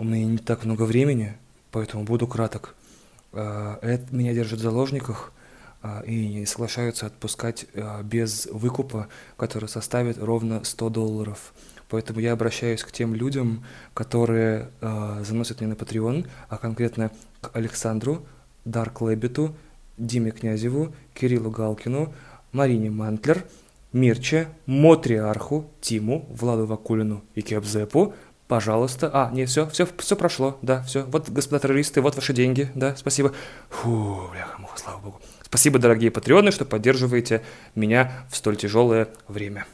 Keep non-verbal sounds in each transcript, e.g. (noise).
У меня не так много времени, поэтому буду краток. Это меня держит в заложниках а, и не соглашаются отпускать а, без выкупа, который составит ровно 100 долларов. Поэтому я обращаюсь к тем людям, которые заносят мне на Patreon, а конкретно к Александру, Дарк Лебету, Диме Князеву, Кириллу Галкину, Марине Мантлер, Мирче, Мотриарху, Тиму, Владу Вакулину и Кепзепу, пожалуйста. А, не, все, все, все прошло, да, все. Вот, господа террористы, вот ваши деньги, да, спасибо. Фу, бляха, муха, слава богу. Спасибо, дорогие патреоны, что поддерживаете меня в столь тяжелое время.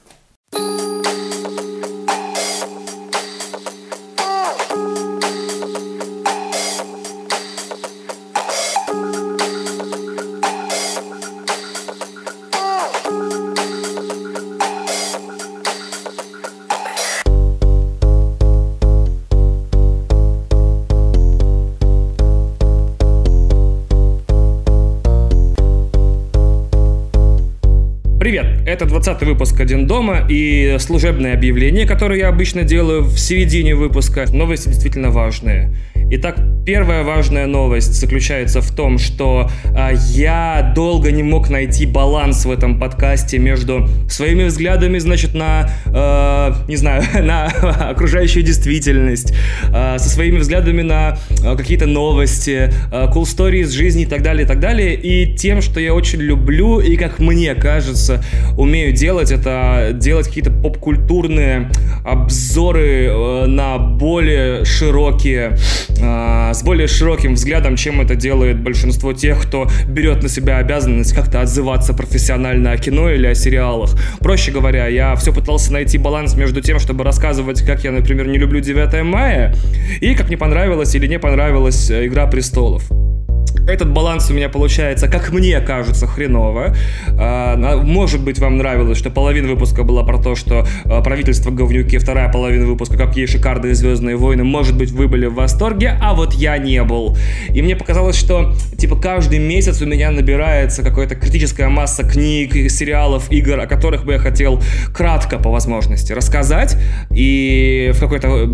«Один дома» и служебное объявление, которое я обычно делаю в середине выпуска. Новости действительно важные. Итак, первая важная новость заключается в том, что а, я долго не мог найти баланс в этом подкасте между своими взглядами, значит, на, э, не знаю, (laughs) на окружающую действительность, э, со своими взглядами на э, какие-то новости, э, cool stories жизни и так далее, и так далее, и тем, что я очень люблю и, как мне кажется, умею делать, это делать какие-то поп-культурные обзоры э, на более широкие а, с более широким взглядом, чем это делает большинство тех, кто берет на себя обязанность как-то отзываться профессионально о кино или о сериалах. Проще говоря, я все пытался найти баланс между тем, чтобы рассказывать, как я, например, не люблю 9 мая, и как мне понравилась или не понравилась э, «Игра престолов». Этот баланс у меня получается, как мне кажется, хреново. А, может быть, вам нравилось, что половина выпуска была про то, что а, правительство говнюки, вторая половина выпуска, какие шикарные Звездные войны. Может быть, вы были в восторге, а вот я не был. И мне показалось, что, типа, каждый месяц у меня набирается какая-то критическая масса книг, сериалов, игр, о которых бы я хотел кратко, по возможности, рассказать. И в какой-то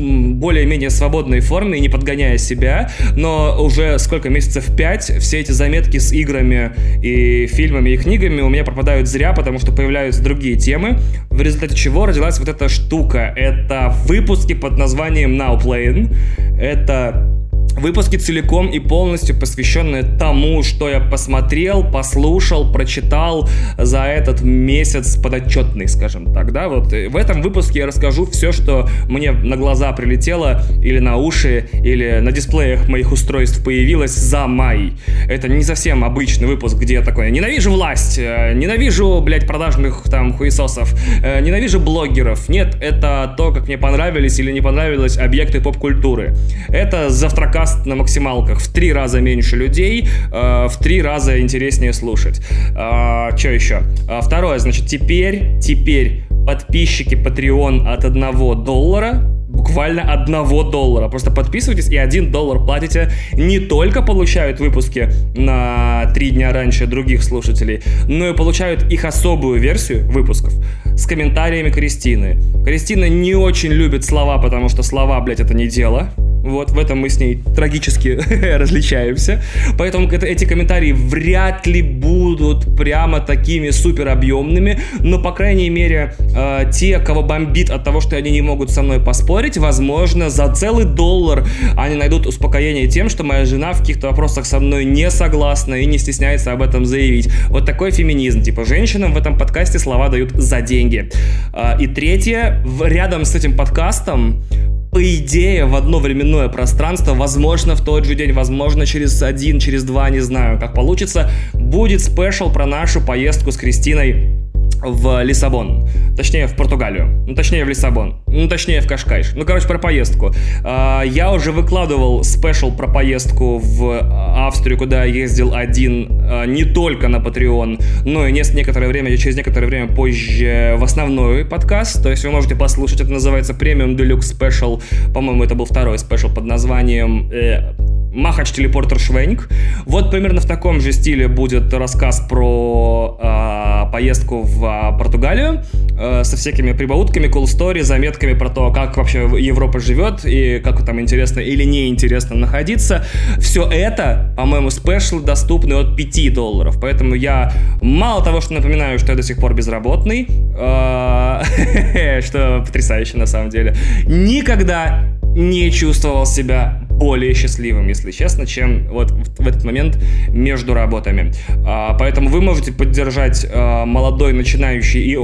более-менее свободной форме, не подгоняя себя. Но уже сколько месяцев пять все эти заметки с играми и фильмами и книгами у меня пропадают зря, потому что появляются другие темы, в результате чего родилась вот эта штука. Это выпуски под названием Now Playing. Это Выпуски целиком и полностью посвященные тому, что я посмотрел, послушал, прочитал за этот месяц подотчетный, скажем так, да, вот в этом выпуске я расскажу все, что мне на глаза прилетело, или на уши, или на дисплеях моих устройств появилось за май. Это не совсем обычный выпуск, где я такой, ненавижу власть, э, ненавижу, блядь, продажных там хуесосов, э, ненавижу блогеров. Нет, это то, как мне понравились или не понравились объекты поп-культуры. Это завтрака подкаст на максималках в три раза меньше людей, э, в три раза интереснее слушать. Э, что еще? Э, второе, значит, теперь, теперь подписчики Patreon от 1 доллара буквально одного доллара. Просто подписывайтесь и один доллар платите. Не только получают выпуски на три дня раньше других слушателей, но и получают их особую версию выпусков с комментариями Кристины. Кристина не очень любит слова, потому что слова, блядь, это не дело. Вот в этом мы с ней трагически (laughs) различаемся. Поэтому эти комментарии вряд ли будут прямо такими супер объемными. Но, по крайней мере, э, те, кого бомбит от того, что они не могут со мной поспорить, возможно, за целый доллар они найдут успокоение тем, что моя жена в каких-то вопросах со мной не согласна и не стесняется об этом заявить. Вот такой феминизм. Типа, женщинам в этом подкасте слова дают за деньги. Э, и третье, рядом с этим подкастом по идее, в одно временное пространство, возможно, в тот же день, возможно, через один, через два, не знаю, как получится, будет special про нашу поездку с Кристиной в Лиссабон, точнее в Португалию, ну точнее в Лиссабон, ну точнее в Кашкайш, ну короче про поездку. А, я уже выкладывал special про поездку в Австрию, куда я ездил один а, не только на Patreon, но и некоторое время, через некоторое время позже в основной подкаст, то есть вы можете послушать, это называется Premium Deluxe Special, по-моему это был второй special под названием э, Махач Телепортер Швенк. Вот примерно в таком же стиле будет рассказ про э, поездку в Португалию. э, со всякими прибаутками, cool story, заметками про то, как вообще Европа живет и как там интересно или неинтересно находиться. Все это, по-моему, special доступны от 5 долларов. Поэтому я мало того, что напоминаю, что я до сих пор безработный, э, (laughs) что потрясающе на самом деле, никогда не чувствовал себя более счастливым, если честно, чем вот в этот момент между работами. А, поэтому вы можете поддержать а, молодой, начинающий и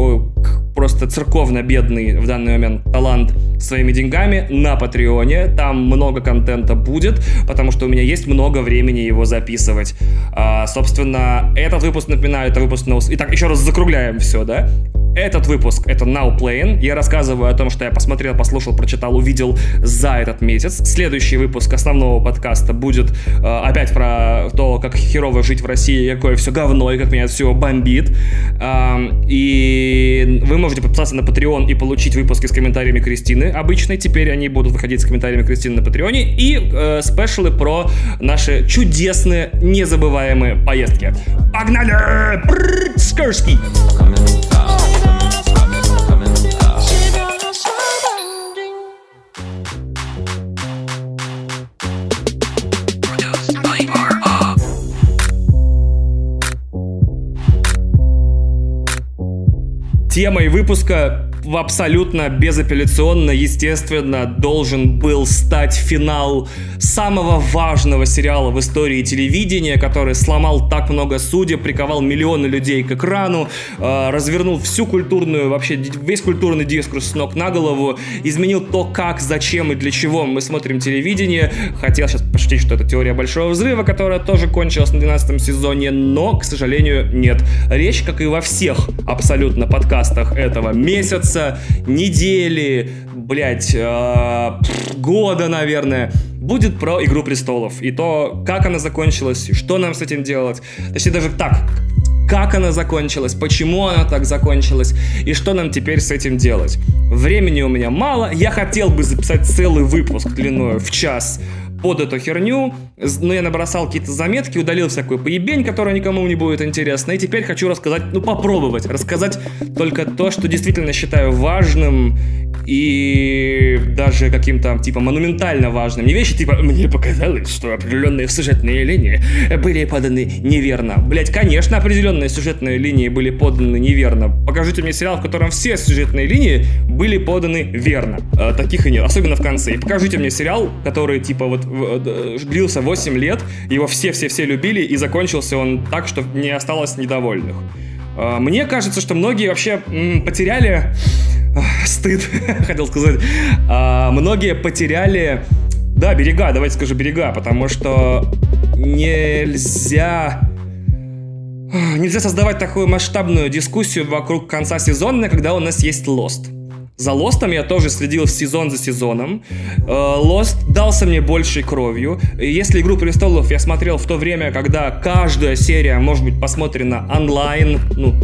просто церковно-бедный в данный момент талант своими деньгами на Патреоне. Там много контента будет, потому что у меня есть много времени его записывать. А, собственно, этот выпуск, напоминаю, это выпуск... Итак, еще раз закругляем все, да? Этот выпуск — это Now Playing. Я рассказываю о том, что я посмотрел, послушал, прочитал, увидел за этот месяц. Следующий выпуск основного подкаста будет э, опять про то, как херово жить в России, какое все говно и как меня все бомбит. Э, и вы можете подписаться на Patreon и получить выпуски с комментариями Кристины обычной. Теперь они будут выходить с комментариями Кристины на Патреоне. И э, спешлы про наши чудесные, незабываемые поездки. Погнали! Скорский! Темой выпуска абсолютно безапелляционно, естественно, должен был стать финал самого важного сериала в истории телевидения, который сломал так много судеб, приковал миллионы людей к экрану, э, развернул всю культурную, вообще весь культурный дискурс с ног на голову, изменил то, как, зачем и для чего мы смотрим телевидение. Хотел сейчас пошутить, что это теория большого взрыва, которая тоже кончилась на 12 сезоне, но, к сожалению, нет. Речь, как и во всех абсолютно подкастах этого месяца, месяца, недели, блядь, э, года, наверное, будет про «Игру престолов». И то, как она закончилась, и что нам с этим делать. Точнее, даже так, как она закончилась, почему она так закончилась и что нам теперь с этим делать. Времени у меня мало, я хотел бы записать целый выпуск длиной в час под эту херню, но я набросал какие-то заметки, удалил всякую поебень, которая никому не будет интересна, и теперь хочу рассказать, ну попробовать, рассказать только то, что действительно считаю важным и даже каким-то, типа, монументально важным. Не вещи, типа, мне показалось, что определенные сюжетные линии были поданы неверно. Блять, конечно, определенные сюжетные линии были поданы неверно. Покажите мне сериал, в котором все сюжетные линии были поданы верно. Э, таких и нет, особенно в конце. И покажите мне сериал, который, типа, вот э, длился 8 лет, его все-все-все любили, и закончился он так, что не осталось недовольных. Э, мне кажется, что многие вообще потеряли стыд, (laughs) хотел сказать. А, многие потеряли, да, берега, давайте скажу берега, потому что нельзя нельзя создавать такую масштабную дискуссию вокруг конца сезона, когда у нас есть Lost. За Лостом я тоже следил сезон за сезоном. Лост э, дался мне большей кровью. Если «Игру престолов» я смотрел в то время, когда каждая серия может быть посмотрена онлайн, ну,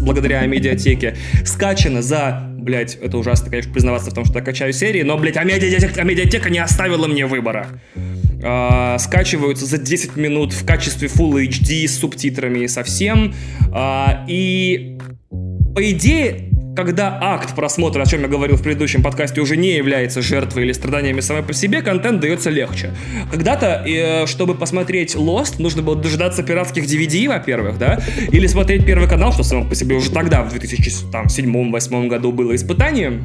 благодаря медиатеке, скачана за блять, это ужасно, конечно, признаваться в том, что я качаю серии, но, блять, а медиатека, а медиатека не оставила мне выбора. Uh, скачиваются за 10 минут в качестве Full HD с субтитрами и совсем. Uh, и по идее, когда акт просмотра, о чем я говорил в предыдущем подкасте, уже не является жертвой или страданиями самой по себе, контент дается легче. Когда-то, э, чтобы посмотреть Lost, нужно было дожидаться пиратских DVD, во-первых, да, или смотреть Первый канал, что само по себе уже тогда, в 2007-2008 году было испытанием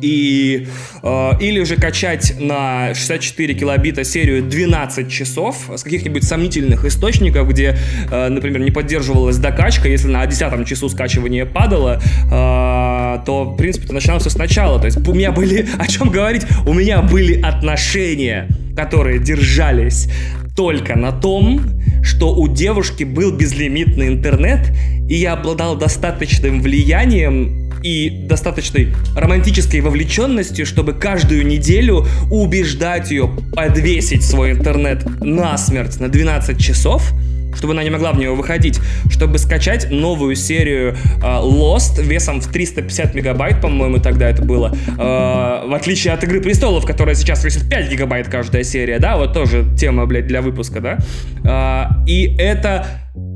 и, э, или же качать на 64 килобита серию 12 часов с каких-нибудь сомнительных источников, где, э, например, не поддерживалась докачка, если на 10 часу скачивание падало, э, то, в принципе, ты начинал все сначала. То есть у меня были, (laughs) о чем говорить, у меня были отношения, которые держались только на том, что у девушки был безлимитный интернет, и я обладал достаточным влиянием и достаточной романтической вовлеченностью, чтобы каждую неделю убеждать ее подвесить свой интернет на смерть на 12 часов, чтобы она не могла в него выходить, чтобы скачать новую серию э, Lost весом в 350 мегабайт, по-моему, тогда это было, э, в отличие от Игры Престолов, которая сейчас весит 5 гигабайт каждая серия, да, вот тоже тема, блядь, для выпуска, да, э, и это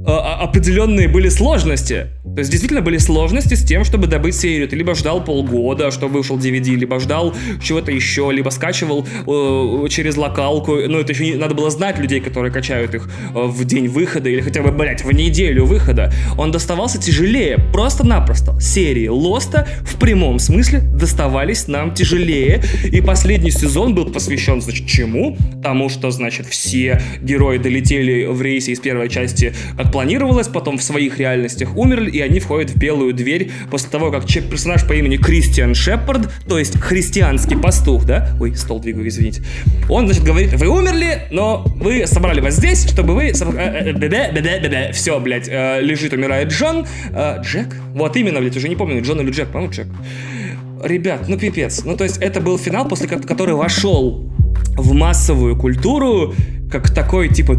определенные были сложности. То есть действительно были сложности с тем, чтобы добыть серию. Ты либо ждал полгода, что вышел DVD, либо ждал чего-то еще, либо скачивал э, через локалку. Ну, это еще не, надо было знать людей, которые качают их э, в день выхода или хотя бы, блядь, в неделю выхода. Он доставался тяжелее, просто-напросто. Серии Лоста в прямом смысле доставались нам тяжелее. И последний сезон был посвящен, значит, чему? Тому, что, значит, все герои долетели в рейсе из первой части, как планировалось, потом в своих реальностях умерли, и они входят в белую дверь после того, как персонаж по имени Кристиан Шепард, то есть христианский пастух, да? Ой, стол двигаю, извините. Он, значит, говорит, вы умерли, но вы собрали вас здесь, чтобы вы... Э, э, Все, блядь, э, лежит, умирает Джон. Джек? Вот именно, блядь, уже не помню, Джон или Джек, по-моему, Джек. Ребят, ну пипец. Ну, то есть это был финал, после который вошел в массовую культуру, как такой, типа,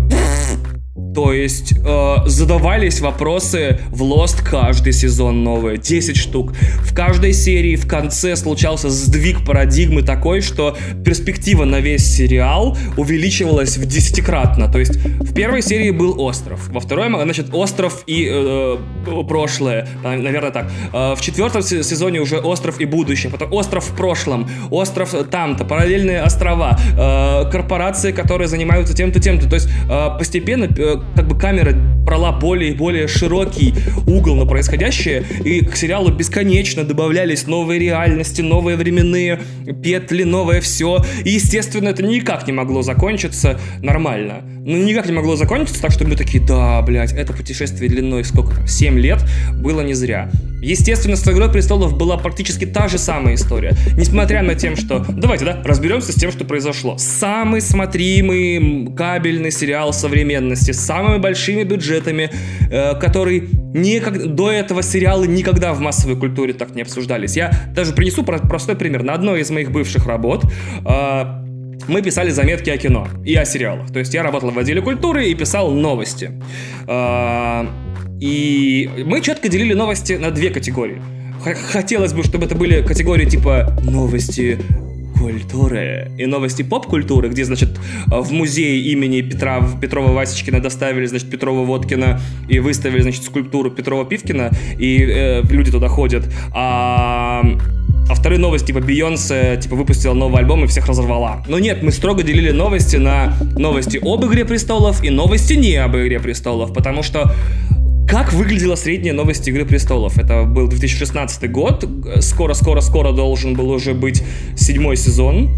то есть э, задавались вопросы в Lost каждый сезон новые, 10 штук. В каждой серии в конце случался сдвиг парадигмы такой, что перспектива на весь сериал увеличивалась в десятикратно. То есть в первой серии был остров, во второй, значит, остров и э, прошлое, наверное так. Э, в четвертом сезоне уже остров и будущее, потом остров в прошлом, остров там-то, параллельные острова, э, корпорации, которые занимаются тем-то, тем-то. То есть э, постепенно э, как бы камера брала более и более широкий угол на происходящее, и к сериалу бесконечно добавлялись новые реальности, новые временные петли, новое все. И, естественно, это никак не могло закончиться нормально. Ну, никак не могло закончиться так, что мы такие, да, блядь, это путешествие длиной сколько там, 7 лет, было не зря. Естественно, с «Игрой престолов» была практически та же самая история. Несмотря на тем, что... Давайте, да, разберемся с тем, что произошло. Самый смотримый кабельный сериал современности, с самыми большими бюджетами, э, который никак... до этого сериалы никогда в массовой культуре так не обсуждались. Я даже принесу простой пример. На одной из моих бывших работ э, мы писали заметки о кино и о сериалах. То есть я работал в отделе культуры и писал новости. Э, и мы четко делили новости на две категории. Хотелось бы, чтобы это были категории типа новости культуры и новости поп-культуры, где, значит, в музее имени Петра Петрова Васечкина доставили, значит, Петрова Водкина и выставили, значит, скульптуру Петрова Пивкина, и э, люди туда ходят. А а вторые новости, типа Бейонсе, типа выпустила новый альбом и всех разорвала. Но нет, мы строго делили новости на новости об Игре Престолов и новости не об Игре Престолов, потому что как выглядела средняя новость Игры Престолов? Это был 2016 год, скоро-скоро-скоро должен был уже быть седьмой сезон,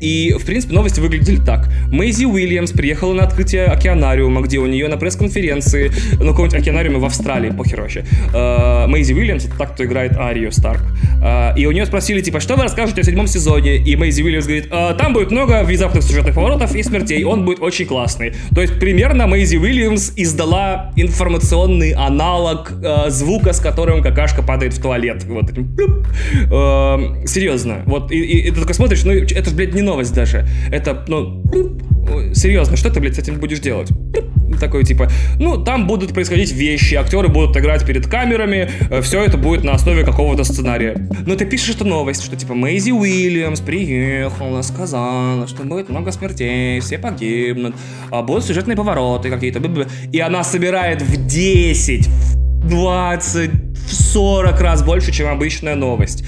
и, в принципе, новости выглядели так. Мэйзи Уильямс приехала на открытие океанариума, где у нее на пресс-конференции, ну, какой-нибудь океанариуме в Австралии, похер вообще. Э, Мэйзи Уильямс, это так, кто играет Арию Старк. Э, и у нее спросили, типа, что вы расскажете о седьмом сезоне? И Мэйзи Уильямс говорит, «Э, там будет много внезапных сюжетных поворотов и смертей, он будет очень классный. То есть, примерно Мэйзи Уильямс издала информационный аналог звука, с которым какашка падает в туалет. Вот. Серьезно. Вот, и, и, и ты такой смотришь, ну, это блядь, не новость даже. Это, ну, серьезно, что ты, блядь, с этим будешь делать? Такой, типа, ну, там будут происходить вещи, актеры будут играть перед камерами, э, все это будет на основе какого-то сценария. Но ты пишешь эту новость, что, типа, Мэйзи Уильямс приехала, сказала, что будет много смертей, все погибнут, а будут сюжетные повороты какие-то, и она собирает в 10, в 20, в 40 раз больше, чем обычная новость.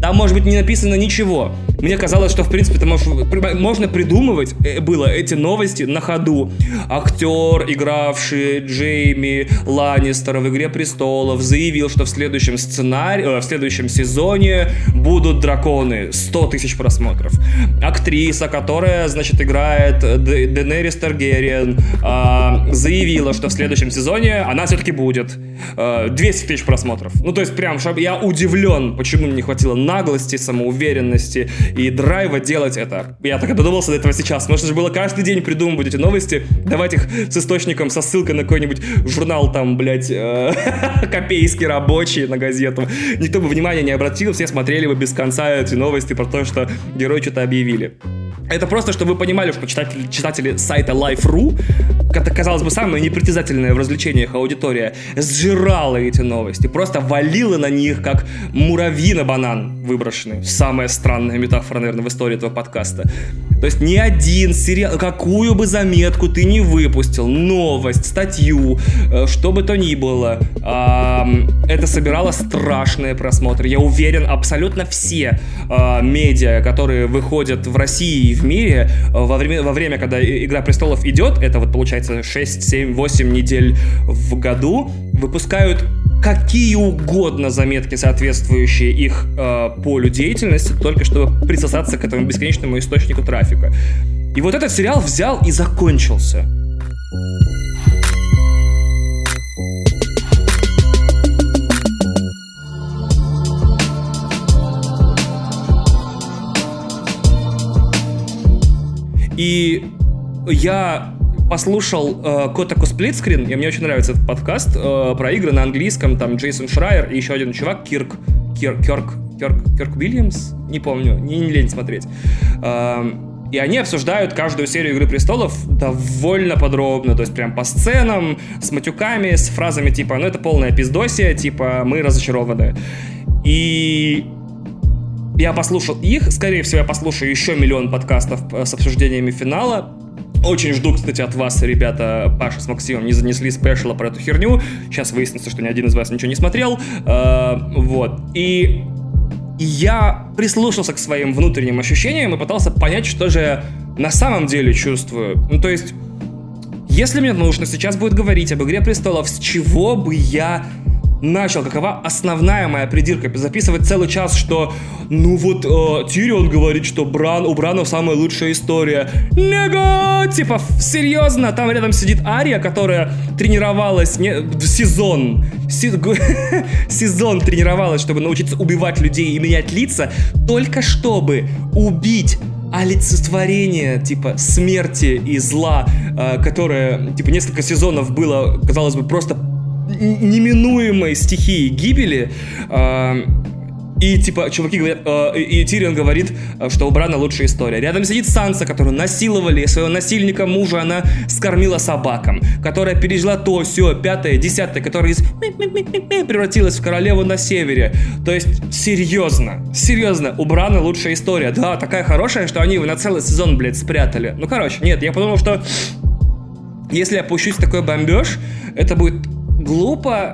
Там, может быть, не написано ничего. Мне казалось, что, в принципе, это можно придумывать э, было эти новости на ходу. Актер, игравший Джейми Ланнистера в «Игре престолов», заявил, что в следующем сценарии, э, в следующем сезоне будут драконы. 100 тысяч просмотров. Актриса, которая, значит, играет Денерис Таргериен, э, заявила, что в следующем сезоне она все-таки будет. Э, 200 тысяч просмотров просмотров. Ну, то есть, прям, я удивлен, почему мне не хватило наглости, самоуверенности и драйва делать это. Я так и додумался до этого сейчас. Можно же было каждый день придумывать эти новости, давать их с источником, со ссылкой на какой-нибудь журнал, там, блядь, э, (laughs) копейский рабочий на газету. Никто бы внимания не обратил, все смотрели бы без конца эти новости про то, что герои что-то объявили. Это просто, чтобы вы понимали, что читатели, читатели сайта Life.ru, это, казалось бы, самая непритязательная в развлечениях аудитория, сжирала эти новости, просто валила на них, как муравьи на банан выброшенный. Самая странная метафора, наверное, в истории этого подкаста. То есть ни один сериал, какую бы заметку ты не выпустил, новость, статью, э, что бы то ни было, это собирало страшные просмотры. Я уверен, абсолютно все а, медиа, которые выходят в России и в мире э, во время, во время, когда «Игра престолов» идет, это вот получается 6, 7, 8 недель в году, выпускают какие угодно заметки, соответствующие их э, полю деятельности, только чтобы присосаться к этому бесконечному источнику трафика. И вот этот сериал взял и закончился. И я послушал э, Котаку Сплитскрин, и мне очень нравится этот подкаст э, про игры на английском, там Джейсон Шрайер и еще один чувак, Кирк, Кир, Кирк, Кирк, Кирк Уильямс, не помню, не, не лень смотреть. Э, и они обсуждают каждую серию Игры Престолов довольно подробно, то есть прям по сценам, с матюками, с фразами типа, ну это полная пиздосия, типа, мы разочарованы. И я послушал их, скорее всего, я послушаю еще миллион подкастов э, с обсуждениями финала, очень жду, кстати, от вас, ребята, Паша с Максимом не занесли спешла про эту херню. Сейчас выяснится, что ни один из вас ничего не смотрел. Э, вот. И я прислушался к своим внутренним ощущениям и пытался понять, что же на самом деле чувствую. Ну, то есть, если мне нужно сейчас будет говорить об «Игре престолов», с чего бы я начал, какова основная моя придирка, записывать целый час, что ну вот э, Тирион говорит, что Бран, у Брана самая лучшая история. Него! Типа, серьезно, там рядом сидит Ария, которая тренировалась не, сезон, (laughs) сезон тренировалась, чтобы научиться убивать людей и менять лица, только чтобы убить олицетворение, типа, смерти и зла, э, которое, типа, несколько сезонов было, казалось бы, просто неминуемой стихии гибели, э, и, типа, чуваки говорят, э, и Тирион говорит, что у Брана лучшая история. Рядом сидит Санса, которую насиловали, своего насильника мужа она скормила собакам, которая пережила то, все, пятое, десятое, которая из превратилась в королеву на севере. То есть, серьезно, серьезно, у Брана лучшая история. Да, такая хорошая, что они его на целый сезон, блядь, спрятали. Ну, короче, нет, я подумал, что если я пущусь в такой бомбеж, это будет глупо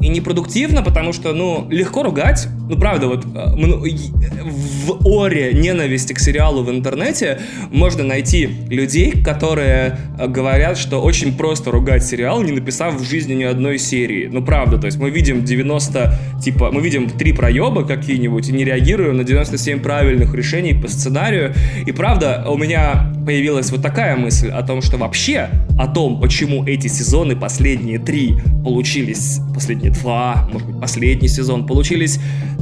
и непродуктивно, потому что, ну, легко ругать. Ну, правда, вот э, в оре ненависти к сериалу в интернете можно найти людей, которые э, говорят, что очень просто ругать сериал, не написав в жизни ни одной серии. Ну, правда, то есть мы видим 90, типа, мы видим три проеба какие-нибудь и не реагируем на 97 правильных решений по сценарию. И правда, у меня появилась вот такая мысль о том, что вообще о том, почему эти сезоны, последние три, получились, последние два, может быть, последний сезон, получились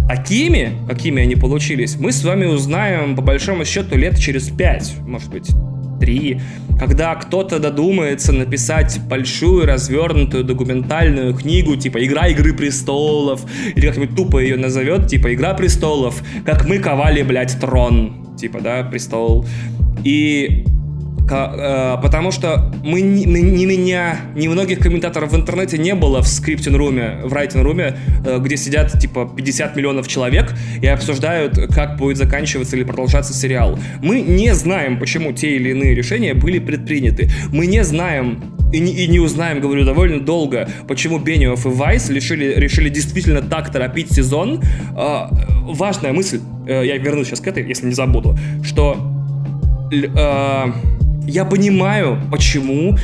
такими, какими они получились, мы с вами узнаем, по большому счету, лет через пять, может быть, три, когда кто-то додумается написать большую развернутую документальную книгу, типа «Игра Игры Престолов», или как-нибудь тупо ее назовет, типа «Игра Престолов», как мы ковали, блядь, трон, типа, да, престол. И потому что мы, ни, ни меня, ни многих комментаторов в интернете не было в скриптинг-руме, в райтинг-руме, э, где сидят типа 50 миллионов человек и обсуждают, как будет заканчиваться или продолжаться сериал. Мы не знаем, почему те или иные решения были предприняты. Мы не знаем и не, и не узнаем, говорю, довольно долго, почему Бениоф и Вайс решили, решили действительно так торопить сезон. Э, важная мысль, э, я вернусь сейчас к этой, если не забуду, что э, я понимаю, почему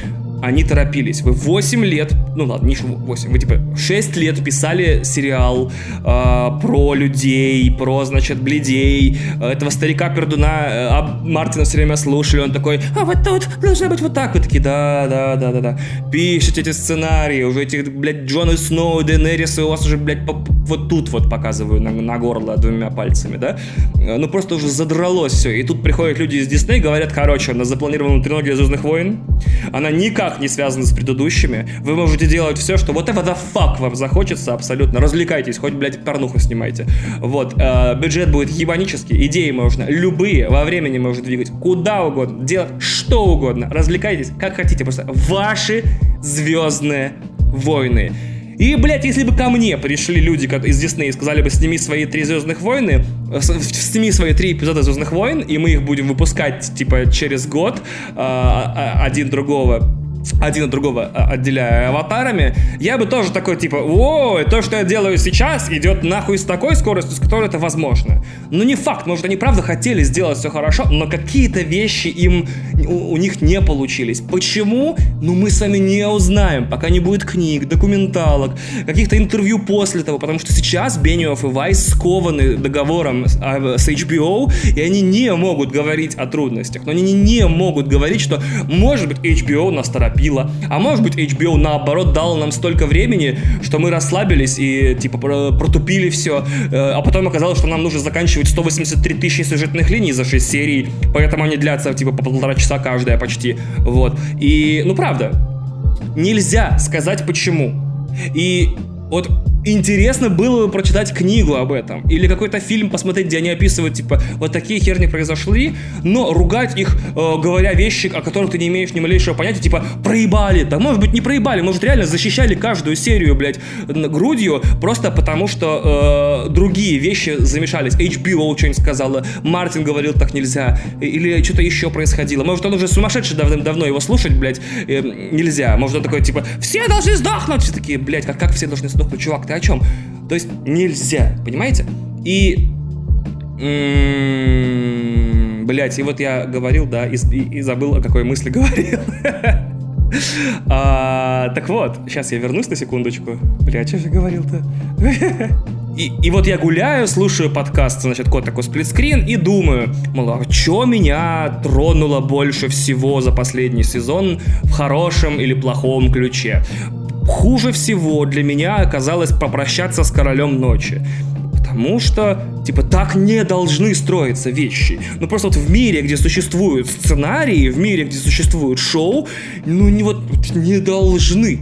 они торопились. Вы 8 лет, ну ладно, не 8, вы типа 6 лет писали сериал э, про людей, про, значит, бледей, этого старика Пердуна, э, а Мартина все время слушали, он такой, а вот тут должно быть вот так. Вы такие, да, да, да, да, да. Пишите эти сценарии, уже этих, блядь, Джона Сноу, Денерис, и у вас уже, блядь, вот тут вот показываю на, на горло двумя пальцами, да? Э, ну просто уже задралось все. И тут приходят люди из Дисней, говорят, короче, на запланированную трилогию Звездных войн, она никак никак не связаны с предыдущими. Вы можете делать все, что вот это the fuck вам захочется абсолютно. Развлекайтесь, хоть, блядь, порнуху снимайте. Вот, э, бюджет будет ебанический, идеи можно, любые, во времени можно двигать, куда угодно, делать что угодно. Развлекайтесь, как хотите, просто ваши звездные войны. И, блядь, если бы ко мне пришли люди из Диснея и сказали бы, сними свои три Звездных войны, э, сними свои три эпизода Звездных войн, и мы их будем выпускать, типа, через год, а, а, один другого, один от другого а, отделяя аватарами, я бы тоже такой типа, о, то, что я делаю сейчас, идет нахуй с такой скоростью, с которой это возможно. Ну не факт, может они правда хотели сделать все хорошо, но какие-то вещи им у, у них не получились. Почему? Ну мы с вами не узнаем, пока не будет книг, документалок, каких-то интервью после того, потому что сейчас Бениоф и Вайс скованы договором с, а, с HBO, и они не могут говорить о трудностях, но они не могут говорить, что может быть HBO нас торопит торопило. А может быть HBO наоборот дал нам столько времени, что мы расслабились и типа протупили все, э, а потом оказалось, что нам нужно заканчивать 183 тысячи сюжетных линий за 6 серий, поэтому они длятся типа по полтора часа каждая почти. Вот. И, ну правда, нельзя сказать почему. И вот интересно было бы прочитать книгу об этом. Или какой-то фильм посмотреть, где они описывают, типа, вот такие херни произошли, но ругать их, э, говоря вещи, о которых ты не имеешь ни малейшего понятия, типа, проебали. Да может быть не проебали, может реально защищали каждую серию, блядь, грудью, просто потому что э, другие вещи замешались. HBO что-нибудь сказала, Мартин говорил, так нельзя, или что-то еще происходило. Может он уже сумасшедший давным-давно его слушать, блядь, э, нельзя. Может он такой, типа, все должны сдохнуть. Все такие, блядь, как, как все должны сдохнуть, чувак, ты о чем? То есть нельзя, понимаете? И... Блять, и вот я говорил, да, и, и, и забыл, о какой мысли (laughs) говорил. а, так вот, сейчас я вернусь на секундочку. Бля, что же говорил-то? И, и вот я гуляю, слушаю подкаст, значит, код такой сплитскрин, и думаю, мол, а что меня тронуло больше всего за последний сезон в хорошем или плохом ключе? Хуже всего для меня оказалось попрощаться с королем ночи. Потому что, типа, так не должны строиться вещи. Ну, просто вот в мире, где существуют сценарии, в мире, где существуют шоу, ну, не вот, не должны.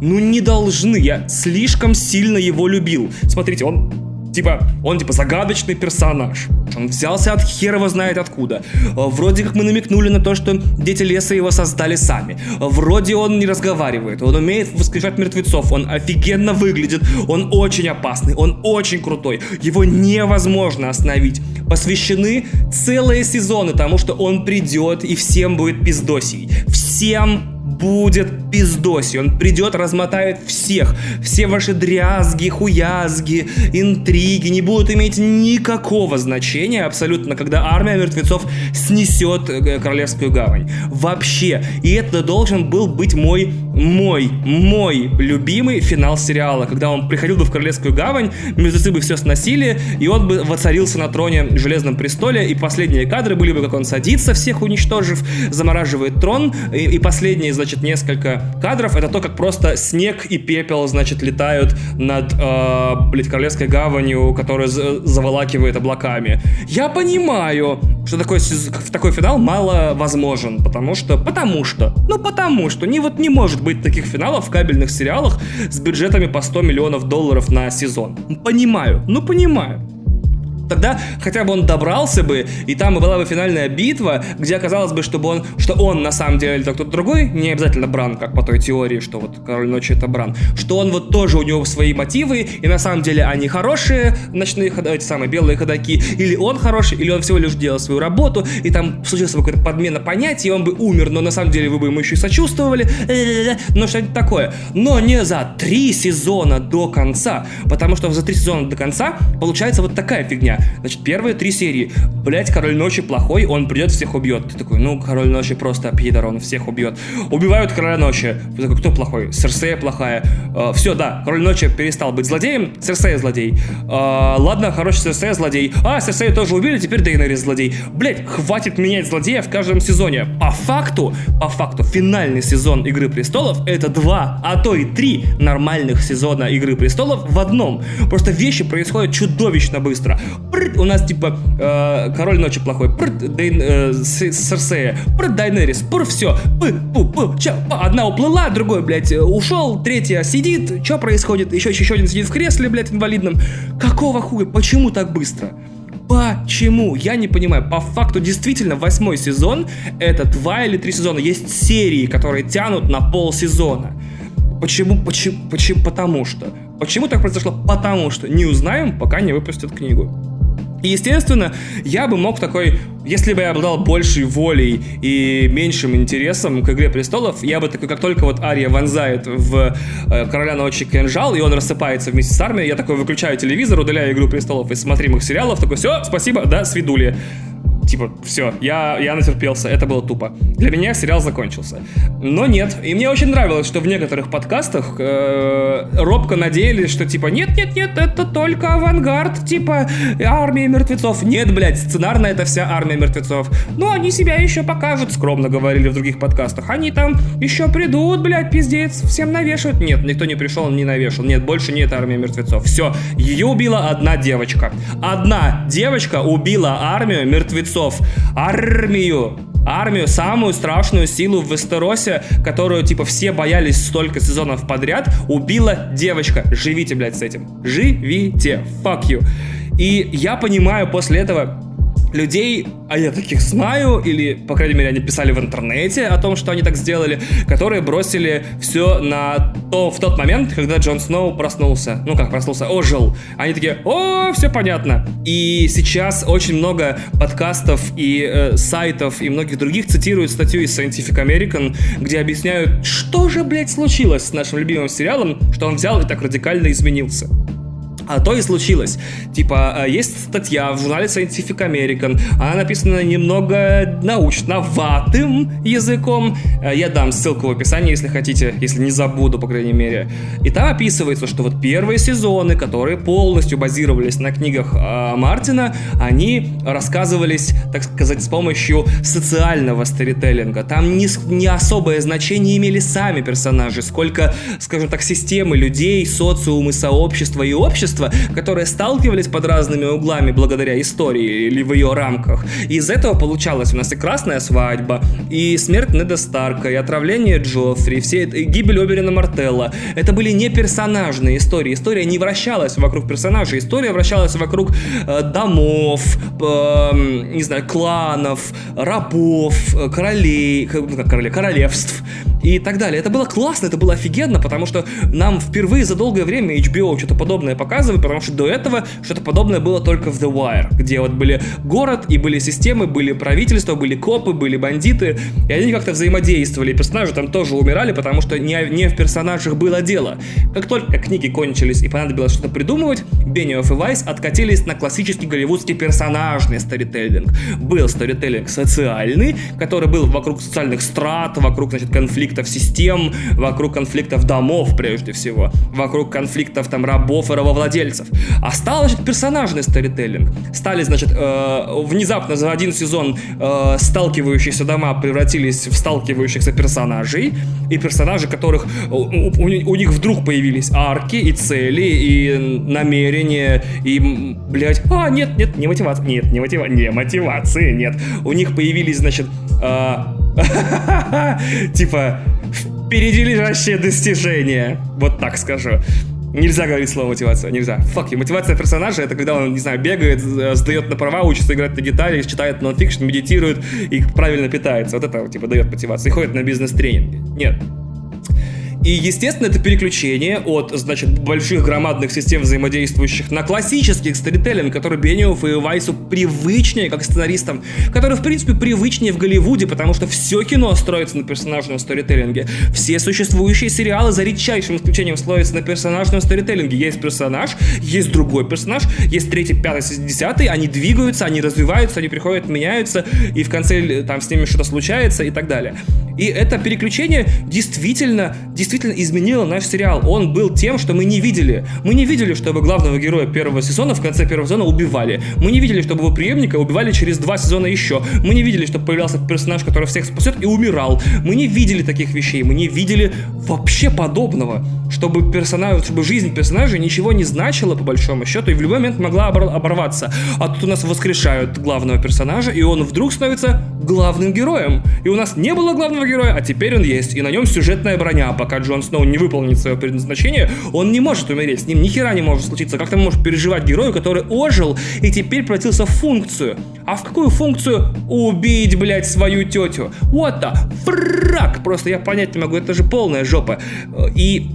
Ну, не должны. Я слишком сильно его любил. Смотрите, он типа, он типа загадочный персонаж. Он взялся от херова знает откуда. Вроде как мы намекнули на то, что дети леса его создали сами. Вроде он не разговаривает, он умеет воскрешать мертвецов, он офигенно выглядит, он очень опасный, он очень крутой. Его невозможно остановить. Посвящены целые сезоны тому, что он придет и всем будет пиздосий. Всем будет пиздоси. Он придет, размотает всех. Все ваши дрязги, хуязги, интриги не будут иметь никакого значения абсолютно, когда армия мертвецов снесет э, Королевскую гавань. Вообще. И это должен был быть мой, мой, мой любимый финал сериала, когда он приходил бы в Королевскую гавань, мертвецы бы все сносили, и он бы воцарился на троне в Железном престоле, и последние кадры были бы, как он садится, всех уничтожив, замораживает трон, и, и последние, значит, значит, несколько кадров. Это то, как просто снег и пепел, значит, летают над, э, блядь, Королевской гаванью, которая заволакивает облаками. Я понимаю, что такой, такой финал мало возможен, потому что, потому что, ну потому что, не вот не может быть таких финалов в кабельных сериалах с бюджетами по 100 миллионов долларов на сезон. Понимаю, ну понимаю. Тогда хотя бы он добрался бы, и там была бы финальная битва, где оказалось бы, чтобы он, что он на самом деле это кто-то другой, не обязательно Бран, как по той теории, что вот Король Ночи это Бран, что он вот тоже у него свои мотивы, и на самом деле они хорошие, ночные ходаки, эти самые белые ходаки, или он хороший, или он всего лишь делал свою работу, и там случилась какая-то подмена понятий, и он бы умер, но на самом деле вы бы ему еще и сочувствовали, ну что-нибудь такое. Но не за три сезона до конца, потому что за три сезона до конца получается вот такая фигня. Значит, первые три серии. Блять, Король Ночи плохой, он придет, всех убьет. Ты такой, ну, Король Ночи просто пидор, он всех убьет. Убивают Короля Ночи. Ты такой, кто плохой? Серсея плохая. Uh, все, да, Король Ночи перестал быть злодеем, Серсея злодей. Uh, ладно, хороший Серсея злодей. А, Серсея тоже убили, теперь Дейнерис злодей. Блять, хватит менять злодея в каждом сезоне. По факту, по факту, финальный сезон Игры Престолов это два, а то и три нормальных сезона Игры Престолов в одном. Просто вещи происходят чудовищно быстро у нас типа э, король ночи плохой, Дейн, э, Серсея, Дайнерис, пр, все, п, пу, п, ча, одна уплыла, другой, блядь, ушел, третья сидит, что происходит, еще, еще один сидит в кресле, блядь, инвалидном. Какого хуя, почему так быстро? Почему? Я не понимаю. По факту, действительно, восьмой сезон — это два или три сезона. Есть серии, которые тянут на полсезона. Почему? Почему? Почему? Потому что. Почему так произошло? Потому что. Не узнаем, пока не выпустят книгу. И, естественно, я бы мог такой, если бы я обладал большей волей и меньшим интересом к «Игре престолов», я бы такой, как только вот Ария вонзает в э, «Короля ночи» кинжал, и он рассыпается вместе с армией, я такой выключаю телевизор, удаляю «Игру престолов» из смотримых сериалов, такой, все, спасибо, да, свидули типа, все, я, я натерпелся, это было тупо. Для меня сериал закончился. Но нет, и мне очень нравилось, что в некоторых подкастах э, робко надеялись, что типа, нет-нет-нет, это только авангард, типа, армия мертвецов. Нет, блядь, сценарная это вся армия мертвецов. Но они себя еще покажут, скромно говорили в других подкастах. Они там еще придут, блядь, пиздец, всем навешают. Нет, никто не пришел, не навешал. Нет, больше нет армии мертвецов. Все, ее убила одна девочка. Одна девочка убила армию мертвецов бойцов, армию, армию, самую страшную силу в Вестеросе, которую, типа, все боялись столько сезонов подряд, убила девочка. Живите, блядь, с этим. Живите. Fuck you. И я понимаю после этого, людей, а я таких знаю, или, по крайней мере, они писали в интернете о том, что они так сделали, которые бросили все на то, в тот момент, когда Джон Сноу проснулся. Ну как проснулся, ожил. Они такие, о, все понятно. И сейчас очень много подкастов и э, сайтов и многих других цитируют статью из Scientific American, где объясняют, что же, блядь, случилось с нашим любимым сериалом, что он взял и так радикально изменился. А то и случилось. Типа, э, есть статья в журнале Scientific American, она написана немного научноватым языком. Э, я дам ссылку в описании, если хотите, если не забуду, по крайней мере. И там описывается, что вот первые сезоны, которые полностью базировались на книгах э, Мартина, они рассказывались, так сказать, с помощью социального сторителлинга. Там не, не особое значение имели сами персонажи, сколько, скажем так, системы людей, социумы, сообщества и общества, общества, которые сталкивались под разными углами благодаря истории или в ее рамках. И из этого получалась у нас и Красная свадьба, и смерть Неда Старка, и отравление Джоффри, все и гибель Оберина Мартелла. Это были не персонажные истории. История не вращалась вокруг персонажей, история вращалась вокруг э, домов, э, не знаю, кланов, рабов, э, королей, ну, как королей, королевств и так далее. Это было классно, это было офигенно, потому что нам впервые за долгое время HBO что-то подобное показывает, потому что до этого что-то подобное было только в The Wire, где вот были город и были системы, были правительства, были копы, были бандиты, и они как-то взаимодействовали, персонажи там тоже умирали, потому что не, не в персонажах было дело. Как только книги кончились и понадобилось что-то придумывать, Бениоф и Вайс откатились на классический голливудский персонажный сторителлинг. Был сторителлинг социальный, который был вокруг социальных страт, вокруг, значит, конфликтов систем, вокруг конфликтов домов прежде всего, вокруг конфликтов там рабов и рабовладельцев. А стал, значит, персонажный сторителлинг. Стали, значит, э, внезапно за один сезон э, сталкивающиеся дома превратились в сталкивающихся персонажей, и персонажи, которых у, у, у них вдруг появились арки и цели, и намерения, и, блядь, а, нет, нет, не мотивация, нет, не мотивация, не мотивации, нет. У них появились, значит, э, (laughs) Типа, впереди лежащее достижение. Вот так скажу. Нельзя говорить слово мотивация, нельзя. Фак, мотивация персонажа это когда он, не знаю, бегает, сдает на права, учится играть на гитаре, читает нонфикшн, медитирует и правильно питается. Вот это, типа, дает мотивацию. И ходит на бизнес-тренинги. Нет, и, естественно, это переключение от, значит, больших громадных систем взаимодействующих на классических сторителлинг, который Бениоф и Вайсу привычнее, как сценаристам, который, в принципе, привычнее в Голливуде, потому что все кино строится на персонажном сторителлинге. Все существующие сериалы, за редчайшим исключением, строятся на персонажном сторителлинге. Есть персонаж, есть другой персонаж, есть третий, пятый, десятый, они двигаются, они развиваются, они приходят, меняются, и в конце там с ними что-то случается и так далее. И это переключение действительно, действительно действительно изменила наш сериал. Он был тем, что мы не видели. Мы не видели, чтобы главного героя первого сезона в конце первого сезона убивали. Мы не видели, чтобы его преемника убивали через два сезона еще. Мы не видели, чтобы появлялся персонаж, который всех спасет и умирал. Мы не видели таких вещей. Мы не видели вообще подобного. Чтобы персонаж, чтобы жизнь персонажа ничего не значила, по большому счету, и в любой момент могла оборваться. А тут у нас воскрешают главного персонажа, и он вдруг становится главным героем. И у нас не было главного героя, а теперь он есть. И на нем сюжетная броня. Пока Джон Сноу не выполнит свое предназначение, он не может умереть. С ним ни хера не может случиться. Как ты можешь переживать герою, который ожил и теперь превратился в функцию? А в какую функцию? Убить, блядь, свою тетю. Вот the фрак! Просто я понять не могу, это же полная жопа. И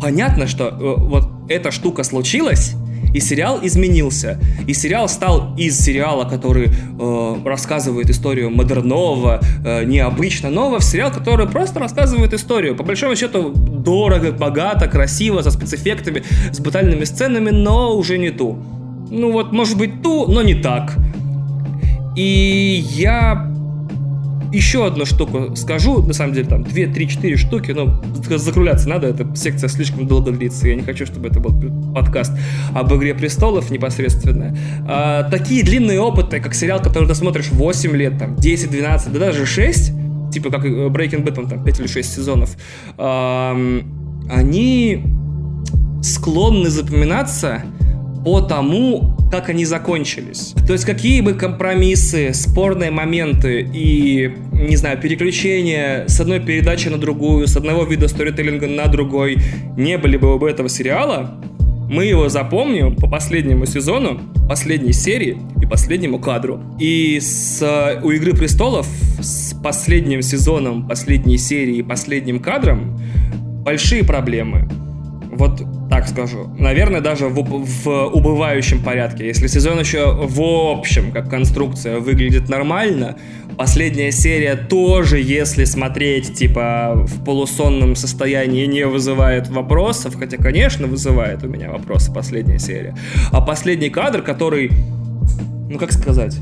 понятно, что э, вот эта штука случилась, и сериал изменился. И сериал стал из сериала, который э, рассказывает историю модернового, э, необычно нового, в сериал, который просто рассказывает историю. По большому счету, дорого, богато, красиво, со спецэффектами, с батальными сценами, но уже не ту. Ну вот, может быть, ту, но не так. И я еще одну штуку скажу, на самом деле, там, 2, 3, 4 штуки, но закругляться надо, эта секция слишком долго длится, я не хочу, чтобы это был подкаст об «Игре престолов» непосредственно. А, такие длинные опыты, как сериал, который ты смотришь 8 лет, там, 10, 12, да даже 6, типа как Breaking Bad, там, 5 или 6 сезонов, а, они склонны запоминаться по тому, как они закончились. То есть какие бы компромиссы, спорные моменты и, не знаю, переключения с одной передачи на другую, с одного вида сторителлинга на другой не были бы у этого сериала, мы его запомним по последнему сезону, последней серии и последнему кадру. И с, у «Игры престолов» с последним сезоном, последней серии и последним кадром большие проблемы. Вот так скажу. Наверное, даже в, в убывающем порядке. Если сезон еще в общем, как конструкция, выглядит нормально, последняя серия тоже, если смотреть, типа, в полусонном состоянии, не вызывает вопросов, хотя, конечно, вызывает у меня вопросы последняя серия. А последний кадр, который, ну, как сказать...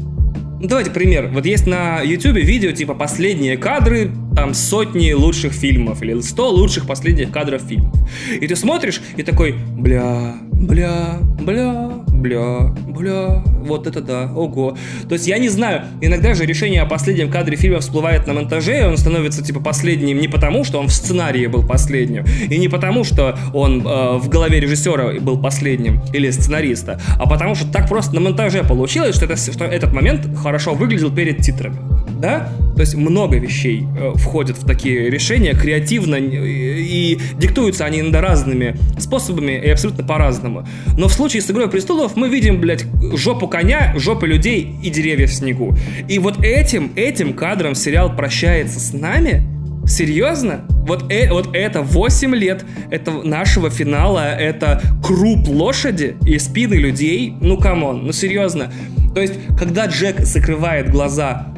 Ну, давайте пример. Вот есть на YouTube видео, типа, последние кадры там сотни лучших фильмов или 100 лучших последних кадров фильмов. И ты смотришь и такой, бля, бля, бля, бля, бля, вот это да, ого. То есть я не знаю, иногда же решение о последнем кадре фильма всплывает на монтаже, и он становится типа последним не потому, что он в сценарии был последним, и не потому, что он э, в голове режиссера был последним или сценариста, а потому что так просто на монтаже получилось, что, это, что этот момент хорошо выглядел перед титрами. Да? То есть много вещей э, входят в такие решения креативно, и, и диктуются они иногда разными способами и абсолютно по-разному. Но в случае с «Игрой престолов» мы видим, блядь, жопу коня, жопы людей и деревья в снегу. И вот этим, этим кадром сериал прощается с нами, Серьезно? Вот, э, вот это 8 лет это нашего финала, это круп лошади и спины людей. Ну, come on, ну серьезно. То есть, когда Джек закрывает глаза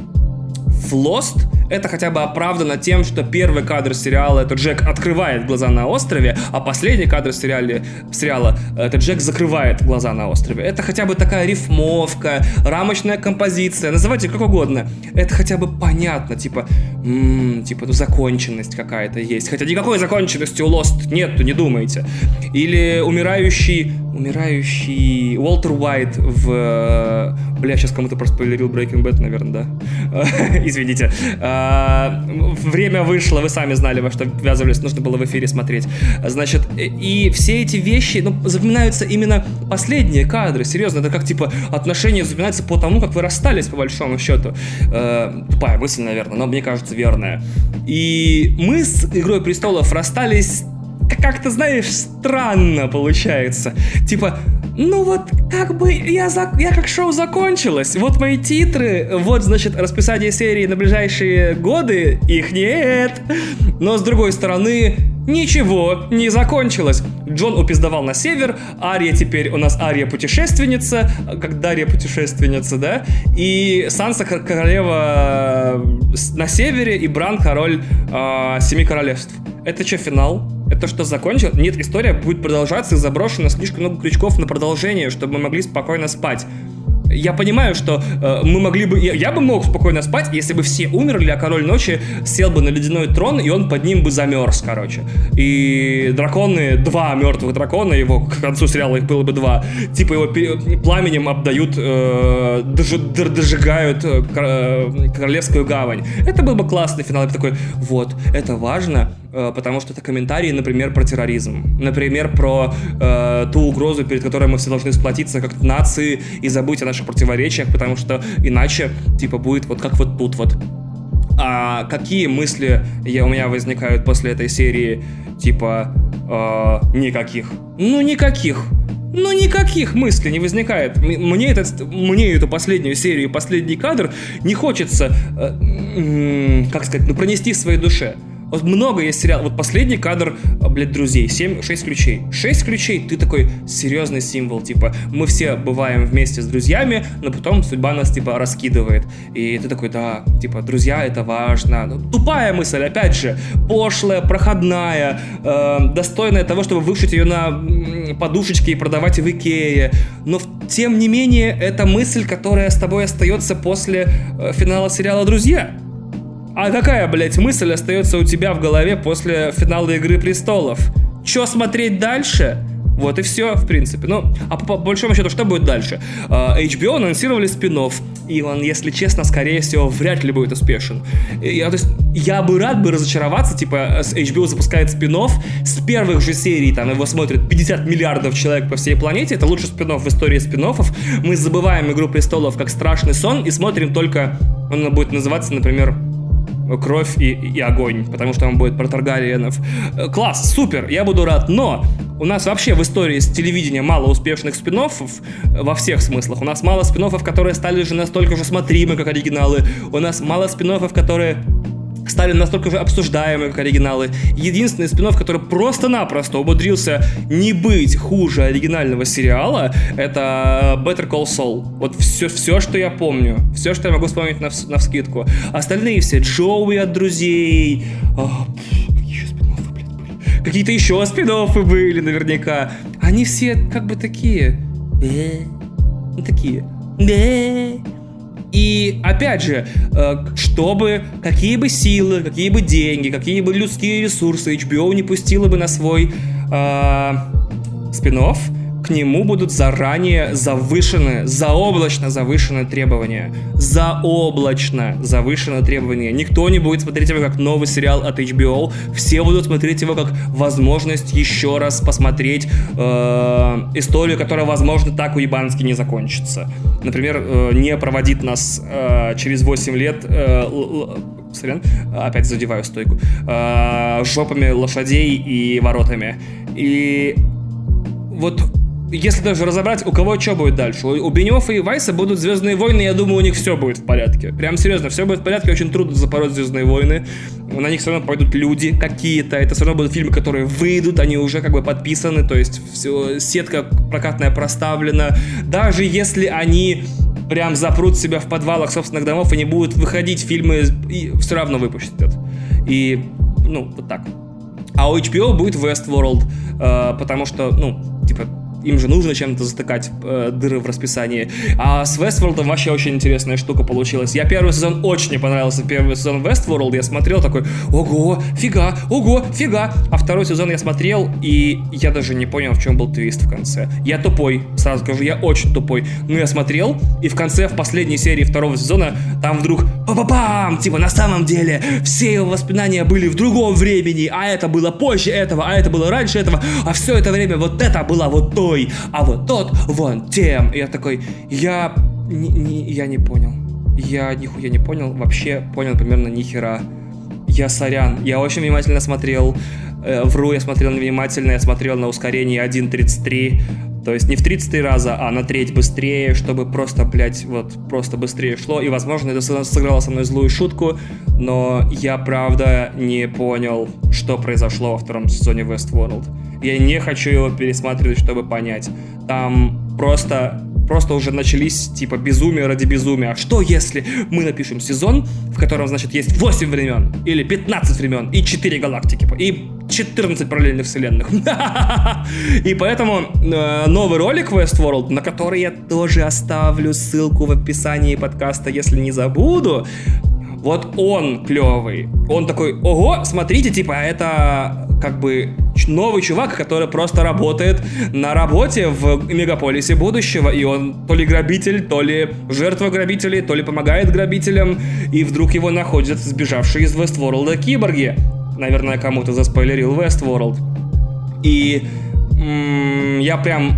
в Lost это хотя бы оправдано тем, что первый кадр сериала это Джек открывает глаза на острове, а последний кадр сериале, сериала это Джек закрывает глаза на острове. Это хотя бы такая рифмовка, рамочная композиция, называйте как угодно. Это хотя бы понятно, типа, м-м, типа, ну законченность какая-то есть. Хотя никакой законченности у Lost нет, не думайте. Или умирающий умирающий Уолтер Уайт в... Бля, сейчас кому-то проспойлерил Breaking Bad, наверное, да? (laughs) Извините. А, время вышло, вы сами знали, во что ввязывались, нужно было в эфире смотреть. Значит, и все эти вещи, ну, запоминаются именно последние кадры, серьезно, это как, типа, отношения запоминаются по тому, как вы расстались, по большому счету. А, тупая мысль, наверное, но мне кажется верная. И мы с «Игрой престолов» расстались как-то, знаешь, странно получается. Типа, ну вот как бы я, за... я как шоу закончилось. Вот мои титры, вот, значит, расписание серии на ближайшие годы, их нет. Но с другой стороны, ничего не закончилось. Джон упиздовал на север, Ария теперь у нас Ария путешественница, как Дарья путешественница, да? И Санса королева на севере, и Бран король э, Семи Королевств. Это что, финал? Это что, закончилось? Нет, история будет продолжаться и заброшена слишком много крючков на продолжение, чтобы мы могли спокойно спать. Я понимаю, что э, мы могли бы... Я, я бы мог спокойно спать, если бы все умерли, а король ночи сел бы на ледяной трон, и он под ним бы замерз, короче. И драконы, два мертвых дракона, его к концу сериала их было бы два, типа его пламенем обдают, э, дож, дожигают э, э, королевскую гавань. Это был бы классный финал. Я бы такой, вот, это важно, э, потому что это комментарии, например, про терроризм. Например, про э, ту угрозу, перед которой мы все должны сплотиться как нации и забыть о наших противоречиях, потому что иначе, типа, будет вот как вот тут вот. А какие мысли я, у меня возникают после этой серии? Типа, э, никаких. Ну, никаких. Ну, никаких мыслей не возникает. Мне, этот, мне эту последнюю серию, последний кадр не хочется, э, как сказать, ну, пронести в своей душе. Вот много есть сериалов. Вот последний кадр, а, блядь, друзей. 7, 6 ключей. 6 ключей, ты такой серьезный символ. Типа, мы все бываем вместе с друзьями, но потом судьба нас, типа, раскидывает. И ты такой, да, типа, друзья, это важно. Ну, тупая мысль, опять же. Пошлая, проходная, э, достойная того, чтобы вышить ее на подушечке и продавать в Икее. Но, тем не менее, это мысль, которая с тобой остается после э, финала сериала «Друзья». А какая, блядь, мысль остается у тебя в голове после финала Игры Престолов? Чё смотреть дальше? Вот и все, в принципе. Ну, а по, по большому счету, что будет дальше? А, HBO анонсировали спин и он, если честно, скорее всего, вряд ли будет успешен. Я, то есть, я бы рад бы разочароваться, типа, HBO запускает спин с первых же серий, там, его смотрят 50 миллиардов человек по всей планете, это лучший спин в истории спин Мы забываем «Игру престолов» как страшный сон и смотрим только, он будет называться, например, кровь и, и огонь, потому что он будет про Таргариенов. Э, класс, супер, я буду рад, но у нас вообще в истории с телевидения мало успешных спин э, во всех смыслах. У нас мало спин которые стали же настолько же смотримы, как оригиналы. У нас мало спин которые стали настолько же обсуждаемы, как оригиналы. Единственный спин который просто-напросто умудрился не быть хуже оригинального сериала, это Better Call Saul. Вот все, все что я помню, все, что я могу вспомнить на, на вскидку. Остальные все, Джоуи от друзей, были? Какие-то еще спин были наверняка. Они все как бы такие... Э, ну, такие... И опять же, э, чтобы какие бы силы, какие бы деньги, какие бы людские ресурсы HBO не пустила бы на свой э, спин к нему будут заранее завышены, заоблачно завышены требования. Заоблачно завышены требования. Никто не будет смотреть его как новый сериал от HBO. Все будут смотреть его как возможность еще раз посмотреть э, историю, которая, возможно, так уебански не закончится. Например, э, не проводит нас э, через 8 лет э, сорян, опять задеваю стойку, э, жопами лошадей и воротами. И вот если даже разобрать, у кого что будет дальше. У, у Бенёфа и Вайса будут Звездные войны, я думаю, у них все будет в порядке. Прям серьезно, все будет в порядке, очень трудно запороть Звездные войны. На них все равно пойдут люди какие-то, это все равно будут фильмы, которые выйдут, они уже как бы подписаны, то есть все, сетка прокатная проставлена. Даже если они прям запрут себя в подвалах собственных домов и не будут выходить фильмы, и все равно выпустят. И, ну, вот так. А у HBO будет Westworld, э, потому что, ну, типа, им же нужно чем-то затыкать э, дыры в расписании. А с Westworld вообще очень интересная штука получилась. Я первый сезон очень не понравился. Первый сезон Westworld я смотрел такой, ого, фига, ого, фига. А второй сезон я смотрел, и я даже не понял, в чем был твист в конце. Я тупой, сразу скажу, я очень тупой. Но я смотрел, и в конце, в последней серии второго сезона, там вдруг па-па-пам, типа на самом деле все его воспоминания были в другом времени, а это было позже этого, а это было раньше этого, а все это время вот это было вот то той, а вот тот вон тем. И я такой, я не, не, я не понял. Я нихуя не понял, вообще понял примерно ни хера. Я сорян, я очень внимательно смотрел, э, вру, я смотрел внимательно, я смотрел на ускорении 1.33, то есть не в 33 раза, а на треть быстрее, чтобы просто, блядь, вот просто быстрее шло. И, возможно, это сыграло со мной злую шутку, но я, правда, не понял, что произошло во втором сезоне Westworld. Я не хочу его пересматривать, чтобы понять. Там просто просто уже начались, типа, безумие ради безумия. А что если мы напишем сезон, в котором, значит, есть 8 времен, или 15 времен, и 4 галактики, и 14 параллельных вселенных. (laughs) И поэтому э, новый ролик Westworld, на который я тоже оставлю ссылку в описании подкаста, если не забуду, вот он клевый. Он такой, ого, смотрите, типа, это как бы новый чувак, который просто работает на работе в мегаполисе будущего, и он то ли грабитель, то ли жертва грабителей, то ли помогает грабителям, и вдруг его находят сбежавшие из Вестворлда киборги. Наверное, кому-то заспойлерил Westworld. И м- я прям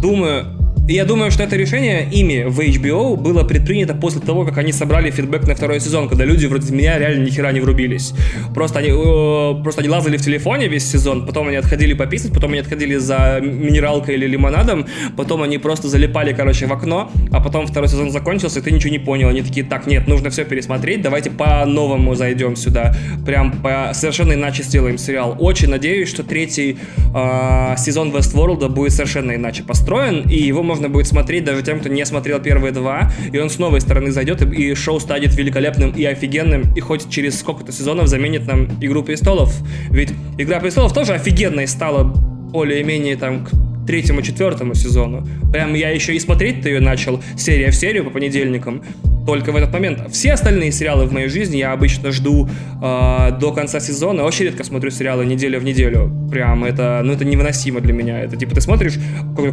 думаю, я думаю, что это решение ими в HBO было предпринято после того, как они собрали фидбэк на второй сезон, когда люди вроде меня реально ни хера не врубились. Просто они, э, просто они лазали в телефоне весь сезон, потом они отходили пописать, потом они отходили за минералкой или лимонадом, потом они просто залипали, короче, в окно, а потом второй сезон закончился, и ты ничего не понял. Они такие, так, нет, нужно все пересмотреть, давайте по-новому зайдем сюда. Прям по совершенно иначе сделаем сериал. Очень надеюсь, что третий э, сезон Westworld будет совершенно иначе построен, и его можно можно будет смотреть даже тем, кто не смотрел первые два, и он с новой стороны зайдет, и шоу станет великолепным и офигенным, и хоть через сколько-то сезонов заменит нам Игру Престолов. Ведь Игра Престолов тоже офигенной стала более-менее там третьему, четвертому сезону. Прям я еще и смотреть-то ее начал серия в серию по понедельникам только в этот момент. Все остальные сериалы в моей жизни я обычно жду э, до конца сезона. Очень редко смотрю сериалы неделя в неделю. Прям это, ну это невыносимо для меня. Это типа ты смотришь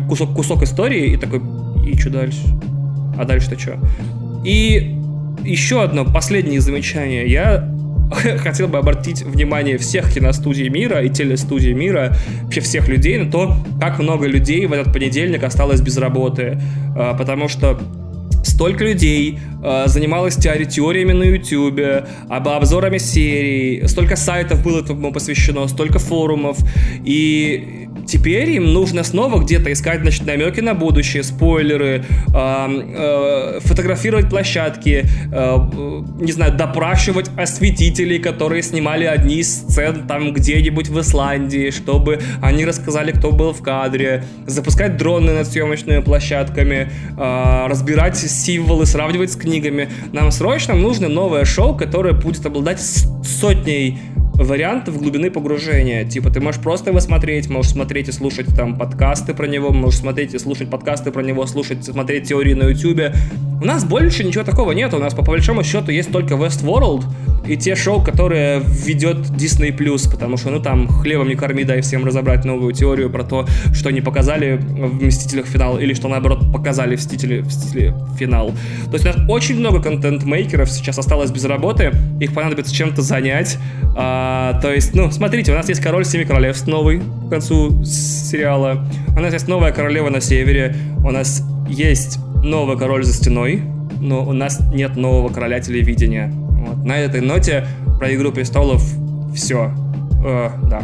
кусок, кусок истории и такой, и что дальше? А дальше-то что? И еще одно последнее замечание. Я (laughs) хотел бы обратить внимание всех киностудий мира и телестудий мира, вообще всех людей на то, как много людей в этот понедельник осталось без работы. А, потому что столько людей э, занималось теориями на YouTube, об обзорами серий, столько сайтов было этому посвящено, столько форумов, и теперь им нужно снова где-то искать, значит, намеки на будущее, спойлеры, э, э, фотографировать площадки, э, не знаю, допрашивать осветителей, которые снимали одни из сцен там где-нибудь в Исландии, чтобы они рассказали, кто был в кадре, запускать дроны над съемочными площадками, э, разбирать символы, сравнивать с книгами. Нам срочно нужно новое шоу, которое будет обладать сотней вариантов глубины погружения. Типа, ты можешь просто его смотреть, можешь смотреть и слушать там подкасты про него, можешь смотреть и слушать подкасты про него, слушать, смотреть теории на YouTube. У нас больше ничего такого нет. У нас, по большому счету, есть только Westworld и те шоу, которые ведет Disney+, потому что, ну, там, хлебом не корми, дай всем разобрать новую теорию про то, что они показали в «Мстителях» финал, или что, наоборот, показали в «Мстители», «Мстители» финал. То есть у нас очень много контент-мейкеров сейчас осталось без работы, их понадобится чем-то занять, а, то есть, ну, смотрите, у нас есть король Семи Королевств новый к концу сериала. У нас есть новая королева на севере. У нас есть новый король за стеной. Но у нас нет нового короля телевидения. Вот. На этой ноте про Игру престолов все. Э, да.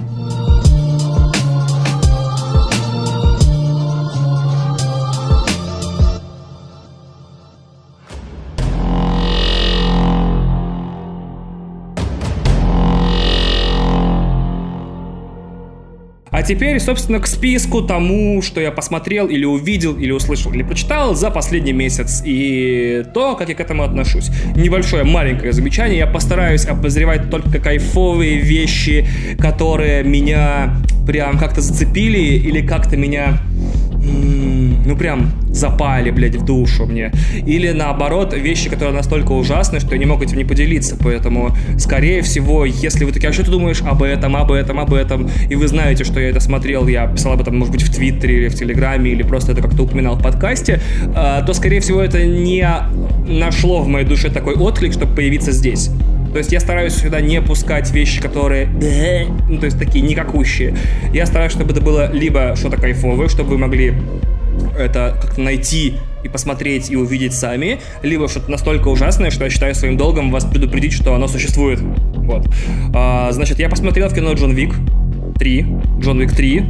А теперь, собственно, к списку тому, что я посмотрел или увидел, или услышал, или прочитал за последний месяц. И то, как я к этому отношусь. Небольшое, маленькое замечание. Я постараюсь обозревать только кайфовые вещи, которые меня прям как-то зацепили или как-то меня ну прям запали, блядь, в душу мне. Или наоборот, вещи, которые настолько ужасны, что я не мог этим не поделиться. Поэтому, скорее всего, если вы такие, а что ты думаешь об этом, об этом, об этом, и вы знаете, что я это смотрел, я писал об этом, может быть, в Твиттере или в Телеграме, или просто это как-то упоминал в подкасте, а, то, скорее всего, это не нашло в моей душе такой отклик, чтобы появиться здесь. То есть я стараюсь сюда не пускать вещи, которые... Ну, то есть такие никакущие. Я стараюсь, чтобы это было либо что-то кайфовое, чтобы вы могли это как-то найти и посмотреть и увидеть сами, либо что-то настолько ужасное, что я считаю своим долгом вас предупредить, что оно существует. Вот. А, значит, я посмотрел в кино Джон Вик 3, Джон Вик 3,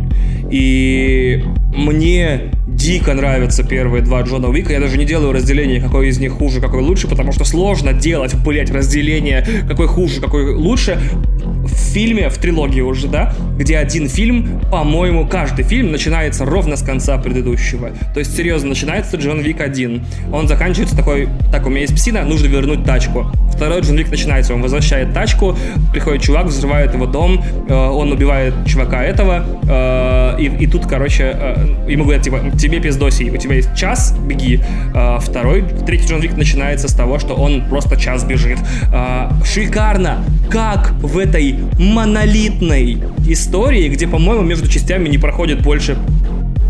и мне дико нравятся первые два Джона Уика. Я даже не делаю разделение, какой из них хуже, какой лучше, потому что сложно делать, блять, разделение, какой хуже, какой лучше в фильме, в трилогии уже, да, где один фильм, по-моему, каждый фильм начинается ровно с конца предыдущего. То есть, серьезно, начинается Джон Вик 1. Он заканчивается такой, так, у меня есть псина, нужно вернуть тачку. Второй Джон Вик начинается, он возвращает тачку, приходит чувак, взрывает его дом, э, он убивает чувака этого, э, и, и тут, короче, э, ему говорят, типа, тебе пиздосий, у тебя есть час, беги. Э, второй, третий Джон Вик начинается с того, что он просто час бежит. Э, шикарно! Как в этой монолитной истории, где, по-моему, между частями не проходит больше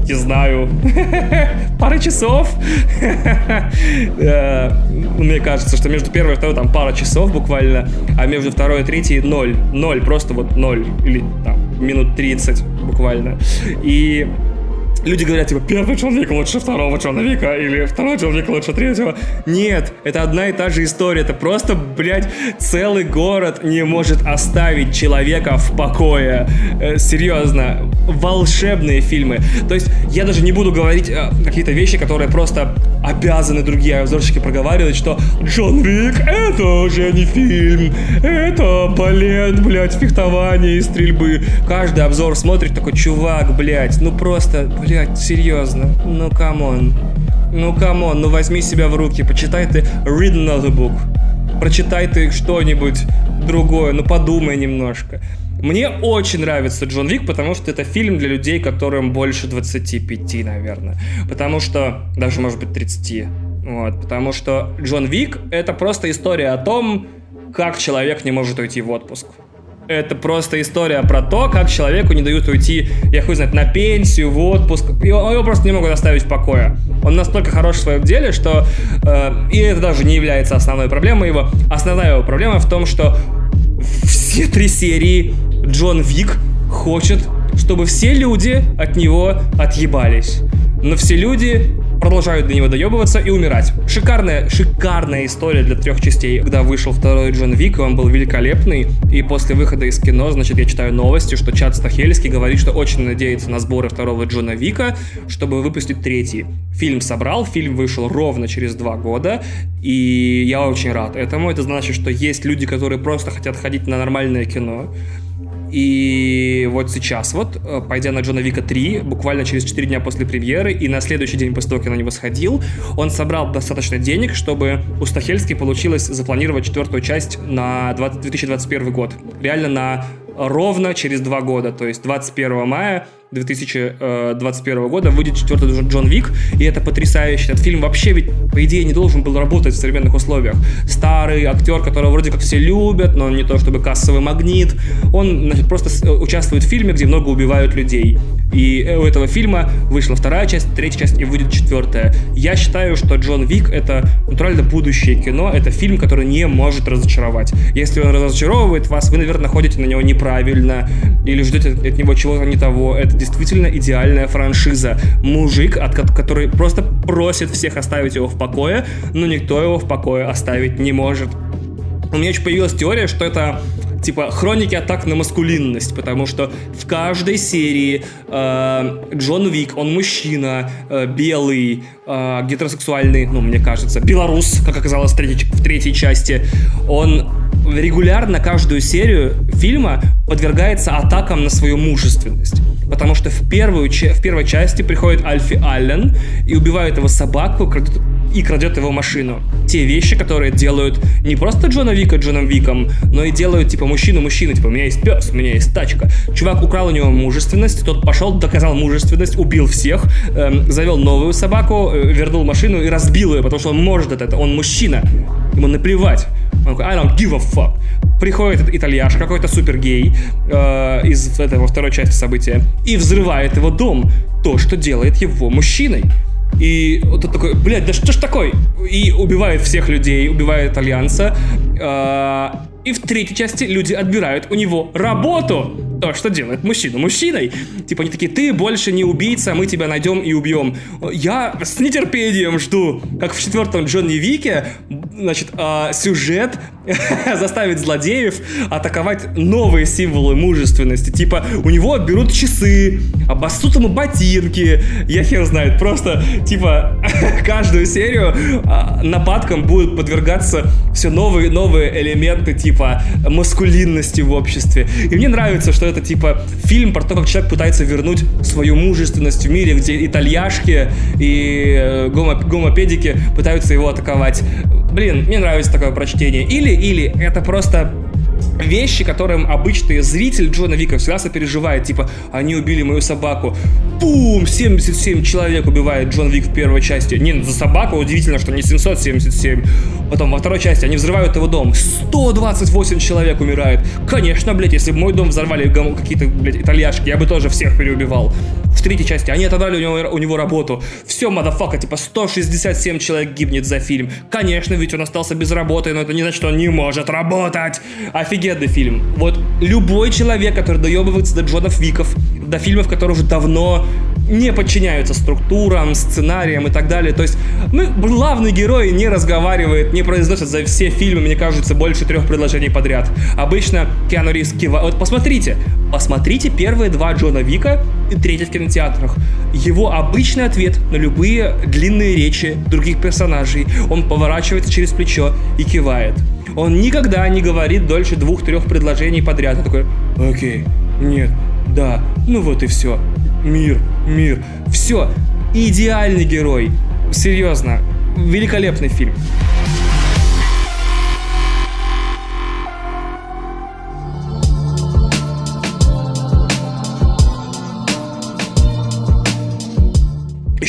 не знаю, (laughs) пары часов. (laughs) Э, мне кажется, что между первой и второй там пара часов буквально, а между второй и третьей ноль. Ноль, просто вот ноль. Или там минут 30 буквально. И люди говорят, типа, первый человек лучше второго человека, или второй человек лучше третьего. Нет, это одна и та же история. Это просто, блядь, целый город не может оставить человека в покое. Э, серьезно, волшебные фильмы. То есть я даже не буду говорить э, какие-то вещи, которые просто обязаны другие обзорщики проговаривать, что Джон Вик это уже не фильм, это балет, блядь, фехтование и стрельбы. Каждый обзор смотрит такой, чувак, блядь, ну просто, блядь, блядь, серьезно, ну come on. Ну come on, ну возьми себя в руки, почитай ты read another book. Прочитай ты что-нибудь другое, ну подумай немножко. Мне очень нравится Джон Вик, потому что это фильм для людей, которым больше 25, наверное. Потому что, даже может быть 30. Вот, потому что Джон Вик — это просто история о том, как человек не может уйти в отпуск. Это просто история про то, как человеку не дают уйти, я хуй знает, на пенсию, в отпуск. Его, его просто не могут оставить в покое. Он настолько хорош в своем деле, что... Э, и это даже не является основной проблемой его. Основная его проблема в том, что все три серии Джон Вик хочет, чтобы все люди от него отъебались. Но все люди продолжают до него доебываться и умирать. Шикарная, шикарная история для трех частей. Когда вышел второй Джон Вик, он был великолепный, и после выхода из кино, значит, я читаю новости, что Чад Стахельский говорит, что очень надеется на сборы второго Джона Вика, чтобы выпустить третий. Фильм собрал, фильм вышел ровно через два года, и я очень рад этому. Это значит, что есть люди, которые просто хотят ходить на нормальное кино, и вот сейчас вот, э, пойдя на Джона Вика 3, буквально через 4 дня после премьеры, и на следующий день после того, как я на него сходил, он собрал достаточно денег, чтобы у Стахельски получилось запланировать четвертую часть на 20, 2021 год. Реально на ровно через два года, то есть 21 мая 2021 года выйдет четвертый Джон Вик, и это потрясающе. Этот фильм вообще ведь, по идее, не должен был работать в современных условиях. Старый актер, которого вроде как все любят, но не то чтобы кассовый магнит, он значит, просто участвует в фильме, где много убивают людей. И у этого фильма вышла вторая часть, третья часть и выйдет четвертая. Я считаю, что Джон Вик — это натурально будущее кино, это фильм, который не может разочаровать. Если он разочаровывает вас, вы, наверное, ходите на него неправильно или ждете от него чего-то не того. Это действительно идеальная франшиза. Мужик, от, который просто просит всех оставить его в покое, но никто его в покое оставить не может. У меня еще появилась теория, что это типа хроники атак на маскулинность, потому что в каждой серии э, Джон Вик, он мужчина, э, белый, э, гетеросексуальный, ну, мне кажется, белорус, как оказалось в третьей, в третьей части, он регулярно каждую серию фильма подвергается атакам на свою мужественность. Потому что в, первую, в первой части приходит Альфи Аллен и убивает его собаку, крадет, и крадет его машину. Те вещи, которые делают не просто Джона Вика Джоном Виком, но и делают типа мужчину мужчину, типа у меня есть пес, у меня есть тачка. Чувак украл у него мужественность, тот пошел, доказал мужественность, убил всех, эм, завел новую собаку, э, вернул машину и разбил ее, потому что он может это, он мужчина. Ему наплевать. Он такой, I don't give a fuck. Приходит итальяш, какой-то супер гей э, из этого второй части события, и взрывает его дом. То, что делает его мужчиной. И вот он такой, блядь, да что ж такое? И убивает всех людей, убивает Альянса. Э, и в третьей части люди отбирают у него работу. То, что делает мужчину мужчиной. Типа они такие, ты больше не убийца, мы тебя найдем и убьем. Я с нетерпением жду, как в четвертом Джонни Вике значит, э, сюжет (laughs) заставит злодеев атаковать новые символы мужественности. Типа, у него отберут часы, обоссут ему ботинки, я хер знает. Просто, типа, (laughs) каждую серию э, нападкам будут подвергаться все новые новые элементы, типа, маскулинности в обществе. И мне нравится, что это, типа, фильм про то, как человек пытается вернуть свою мужественность в мире, где итальяшки и э, гомо гомопедики пытаются его атаковать. Блин, мне нравится такое прочтение. Или, или это просто вещи, которым обычный зритель Джона Вика всегда сопереживает. Типа, они убили мою собаку. Пум! 77 человек убивает Джон Вик в первой части. Не, за собаку удивительно, что не 777. Потом во второй части они взрывают его дом. 128 человек умирает. Конечно, блядь, если бы мой дом взорвали какие-то, блядь, итальяшки, я бы тоже всех переубивал. В третьей части они отобрали у него, у него работу. Все, мадафака, типа 167 человек гибнет за фильм. Конечно, ведь он остался без работы, но это не значит, что он не может работать. Офигенный фильм. Вот любой человек, который доебывается до Джонов Виков, до фильмов, которые уже давно не подчиняются структурам, сценариям и так далее. То есть мы, главный герой не разговаривает, не произносит за все фильмы, мне кажется, больше трех предложений подряд. Обычно Киану Ривз кивает. Вот посмотрите, посмотрите первые два Джона Вика и третий в кинотеатрах. Его обычный ответ на любые длинные речи других персонажей. Он поворачивается через плечо и кивает. Он никогда не говорит дольше двух-трех предложений подряд. Он такой, окей, нет, да, ну вот и все мир, мир. Все, идеальный герой. Серьезно, великолепный фильм.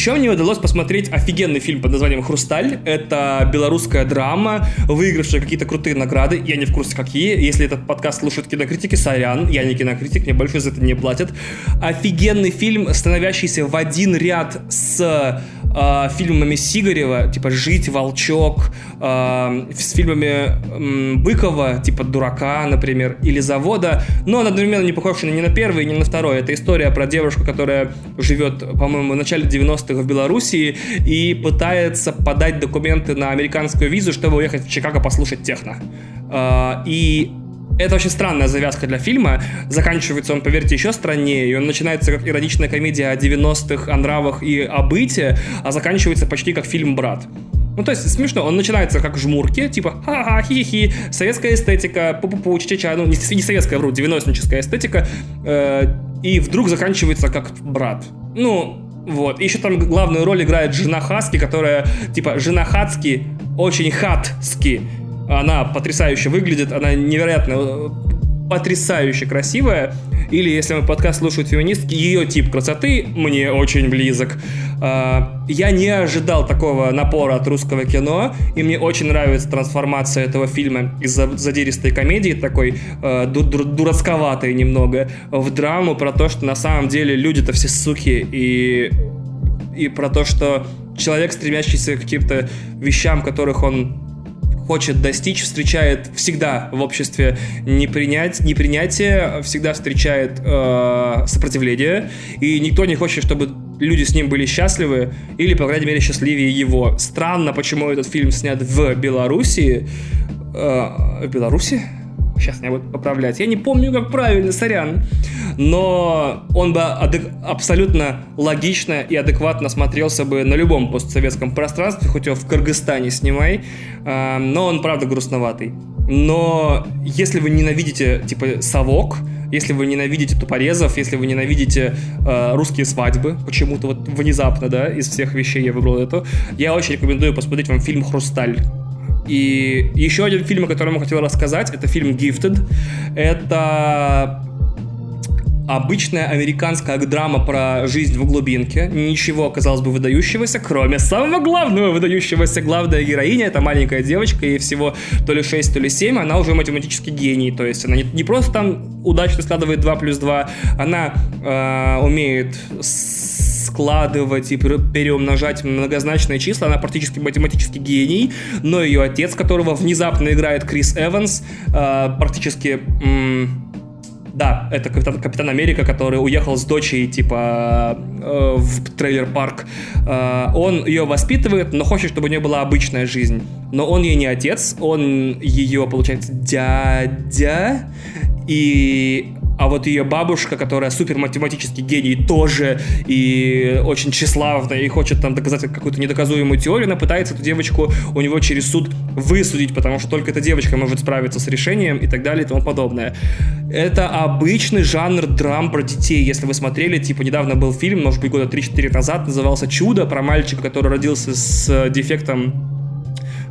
Еще мне удалось посмотреть офигенный фильм под названием «Хрусталь». Это белорусская драма, выигравшая какие-то крутые награды. Я не в курсе, какие. Если этот подкаст слушают кинокритики, сорян, я не кинокритик, мне больше за это не платят. Офигенный фильм, становящийся в один ряд с э, фильмами Сигарева, типа «Жить», «Волчок», э, с фильмами э, Быкова, типа «Дурака», например, или «Завода», но он одновременно не похож ни на первый, ни на второй. Это история про девушку, которая живет, по-моему, в начале 90-х в Белоруссии и пытается подать документы на американскую визу, чтобы уехать в Чикаго послушать техно. Э, и это очень странная завязка для фильма. Заканчивается он, поверьте, еще страннее. И он начинается как ироничная комедия о 90-х, о нравах и о быте, а заканчивается почти как фильм «Брат». Ну, то есть, смешно, он начинается как жмурки, типа ха-ха, хи-хи, советская эстетика, пу-пу-пу, ча-ча, ну, не, не советская, вру, 90-ническая эстетика, э, и вдруг заканчивается как брат. Ну, вот. И еще там главную роль играет жена Хаски, которая, типа, жена Хацки очень хатски. Она потрясающе выглядит, она невероятно э, потрясающе красивая. Или, если мой подкаст слушают феминистки, ее тип красоты мне очень близок. А, я не ожидал такого напора от русского кино, и мне очень нравится трансформация этого фильма из задиристой комедии, такой э, дурацковатой немного, в драму про то, что на самом деле люди-то все суки, и, и про то, что человек, стремящийся к каким-то вещам, которых он хочет достичь, встречает всегда в обществе непринять, непринятие, всегда встречает э, сопротивление, и никто не хочет, чтобы люди с ним были счастливы, или, по крайней мере, счастливее его. Странно, почему этот фильм снят в Белоруссии. Э, в Беларуси? Сейчас меня будут поправлять. Я не помню, как правильно, сорян. Но он бы абсолютно логично и адекватно смотрелся бы на любом постсоветском пространстве, хоть его в Кыргызстане снимай. А, но он, правда, грустноватый. Но если вы ненавидите, типа, совок, если вы ненавидите тупорезов, если вы ненавидите э, русские свадьбы, почему-то вот внезапно, да, из всех вещей я выбрал эту, я очень рекомендую посмотреть вам фильм «Хрусталь». И еще один фильм, о котором я хотел рассказать, это фильм Gifted. Это обычная американская драма про жизнь в глубинке. Ничего, казалось бы, выдающегося, кроме самого главного выдающегося. Главная героиня — это маленькая девочка, ей всего то ли 6, то ли 7, она уже математический гений. То есть она не, не просто там удачно складывает 2 плюс 2, она э, умеет складывать и переумножать многозначные числа. Она практически математический гений, но ее отец, которого внезапно играет Крис Эванс, э, практически... М- Да, это Капитан, Капитан Америка, который уехал с дочей, типа, э, в трейлер-парк. Э, он ее воспитывает, но хочет, чтобы у нее была обычная жизнь. Но он ей не отец, он ее, получается, дядя. И а вот ее бабушка, которая супер математический гений тоже и очень тщеславная и хочет там доказать какую-то недоказуемую теорию, она пытается эту девочку у него через суд высудить, потому что только эта девочка может справиться с решением и так далее и тому подобное. Это обычный жанр драм про детей. Если вы смотрели, типа недавно был фильм, может быть года 3-4 назад, назывался «Чудо» про мальчика, который родился с дефектом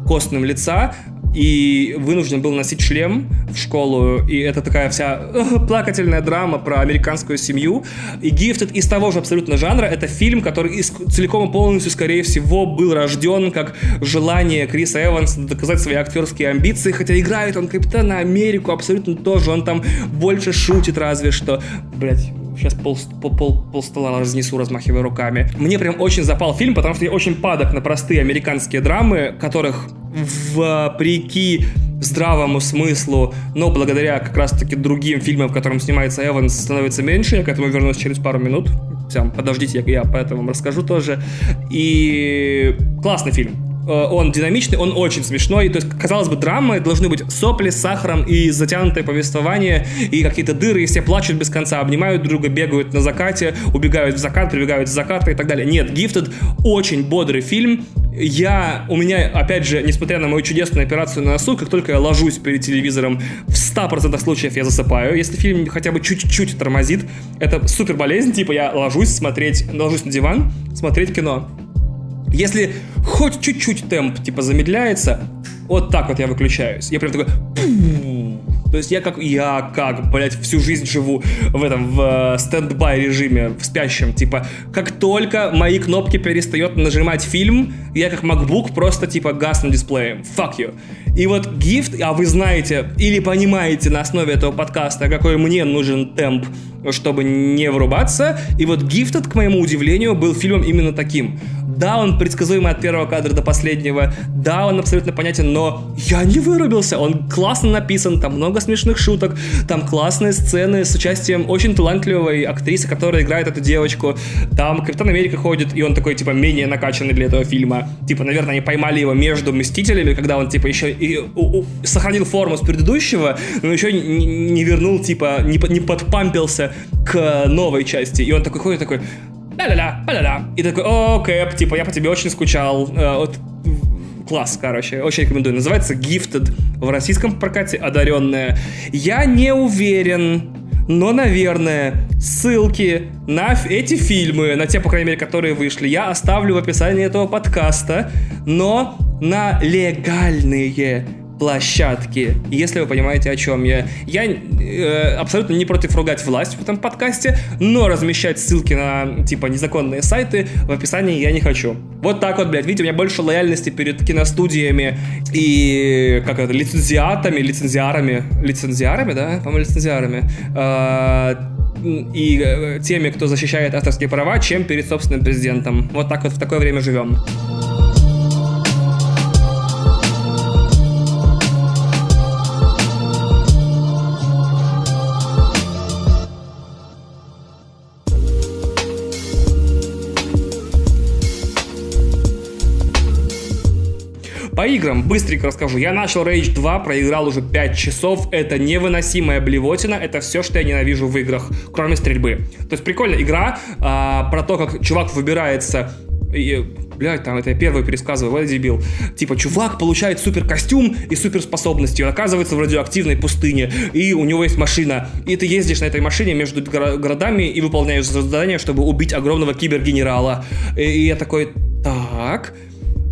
костным лица, и вынужден был носить шлем в школу, и это такая вся э, плакательная драма про американскую семью. И Gifted из того же абсолютно жанра, это фильм, который из, целиком и полностью, скорее всего, был рожден как желание Криса Эванса доказать свои актерские амбиции, хотя играет он Капитана Америку абсолютно тоже, он там больше шутит разве что. Блять, сейчас пол, пол, пол, пол стола разнесу, размахивая руками. Мне прям очень запал фильм, потому что я очень падок на простые американские драмы, которых вопреки здравому смыслу, но благодаря как раз-таки другим фильмам, в котором снимается Эванс, становится меньше. Я к этому вернусь через пару минут. Все, подождите, я, я поэтому вам расскажу тоже. И классный фильм он динамичный, он очень смешной. То есть, казалось бы, драмы должны быть сопли с сахаром и затянутое повествование, и какие-то дыры, и все плачут без конца, обнимают друга, бегают на закате, убегают в закат, прибегают с заката и так далее. Нет, Gifted очень бодрый фильм. Я, у меня, опять же, несмотря на мою чудесную операцию на носу, как только я ложусь перед телевизором, в 100% случаев я засыпаю. Если фильм хотя бы чуть-чуть тормозит, это супер болезнь, типа я ложусь смотреть, ложусь на диван, смотреть кино. Если хоть чуть-чуть темп, типа, замедляется, вот так вот я выключаюсь. Я прям такой... То есть я как, я как, блядь, всю жизнь живу в этом, в э, стендбай режиме, в спящем. Типа, как только мои кнопки перестает нажимать фильм, я как MacBook просто, типа, гасну дисплеем. Fuck you. И вот гифт, а вы знаете или понимаете на основе этого подкаста, какой мне нужен темп, чтобы не врубаться. И вот Gifted, к моему удивлению, был фильмом именно таким. Да, он предсказуемый от первого кадра до последнего. Да, он абсолютно понятен, но я не вырубился. Он классно написан, там много смешных шуток, там классные сцены с участием очень талантливой актрисы, которая играет эту девочку. Там Капитан Америка ходит, и он такой, типа, менее накачанный для этого фильма. Типа, наверное, они поймали его между Мстителями, когда он, типа, еще и, у, у, сохранил форму с предыдущего, но еще не, не вернул, типа, не, не подпампился к новой части. И он такой ходит, такой, ля-ля-ля, ля-ля-ля. И такой, о, Кэп, типа, я по тебе очень скучал. Э, вот, класс, короче, очень рекомендую. Называется Gifted в российском прокате одаренная. Я не уверен, но, наверное, ссылки на эти фильмы, на те, по крайней мере, которые вышли, я оставлю в описании этого подкаста, но на легальные площадки, если вы понимаете, о чем я. Я э, абсолютно не против ругать власть в этом подкасте, но размещать ссылки на, типа, незаконные сайты в описании я не хочу. Вот так вот, блядь, видите, у меня больше лояльности перед киностудиями и, как это, лицензиатами, лицензиарами, лицензиарами, да, по-моему, лицензиарами, э, и теми, кто защищает авторские права, чем перед собственным президентом. Вот так вот в такое время живем. По играм быстренько расскажу. Я начал Rage 2, проиграл уже 5 часов. Это невыносимая блевотина. Это все, что я ненавижу в играх, кроме стрельбы. То есть прикольная игра а, про то, как чувак выбирается и, блядь, там это я первый пересказываю, вот дебил. Типа, чувак получает супер костюм и суперспособности, он оказывается в радиоактивной пустыне, и у него есть машина, и ты ездишь на этой машине между городами и выполняешь задание, чтобы убить огромного кибергенерала. И я такой, так,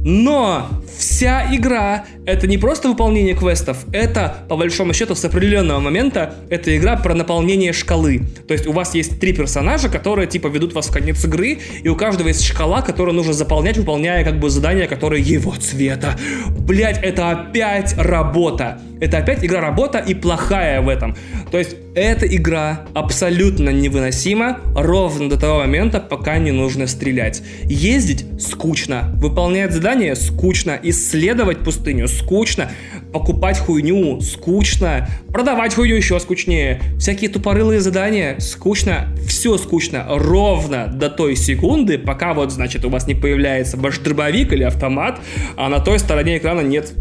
но вся игра это не просто выполнение квестов, это, по большому счету, с определенного момента, это игра про наполнение шкалы. То есть у вас есть три персонажа, которые, типа, ведут вас в конец игры, и у каждого есть шкала, которую нужно заполнять, выполняя, как бы, задания, которые его цвета. Блять, это опять работа. Это опять игра-работа и плохая в этом. То есть эта игра абсолютно невыносима ровно до того момента, пока не нужно стрелять. Ездить скучно, выполнять задания скучно, исследовать пустыню скучно. Покупать хуйню скучно. Продавать хуйню еще скучнее. Всякие тупорылые задания скучно. Все скучно. Ровно до той секунды, пока вот, значит, у вас не появляется ваш дробовик или автомат, а на той стороне экрана нет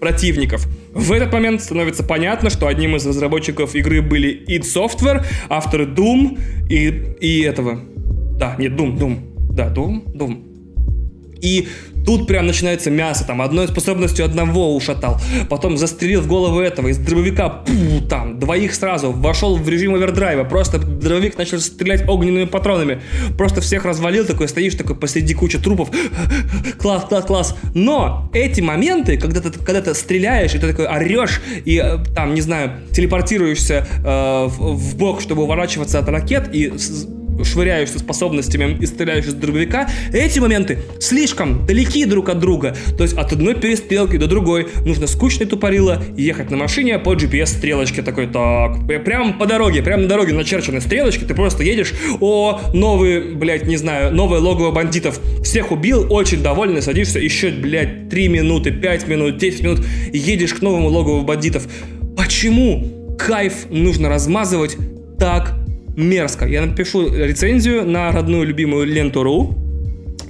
противников. В этот момент становится понятно, что одним из разработчиков игры были id Software, авторы Doom и, и этого. Да, нет, Doom, Doom. Да, Doom, Doom. И Тут прям начинается мясо, там, одной способностью одного ушатал, потом застрелил в голову этого, из дробовика, пу, там, двоих сразу, вошел в режим овердрайва, просто дробовик начал стрелять огненными патронами, просто всех развалил, такой стоишь такой посреди кучи трупов, класс, класс, класс. Но эти моменты, когда ты, когда ты стреляешь, и ты такой орешь, и э, там, не знаю, телепортируешься э, в, в бок, чтобы уворачиваться от ракет, и швыряешься способностями и стреляешь из дробовика, эти моменты слишком далеки друг от друга. То есть от одной перестрелки до другой нужно скучно тупорило ехать на машине по GPS-стрелочке такой, так, прям по дороге, прям на дороге начерчены стрелочки, ты просто едешь, о, новый, блядь, не знаю, новое логово бандитов, всех убил, очень довольный, садишься, еще, блядь, 3 минуты, 5 минут, 10 минут, едешь к новому логову бандитов. Почему кайф нужно размазывать так мерзко. Я напишу рецензию на родную любимую ленту.ру,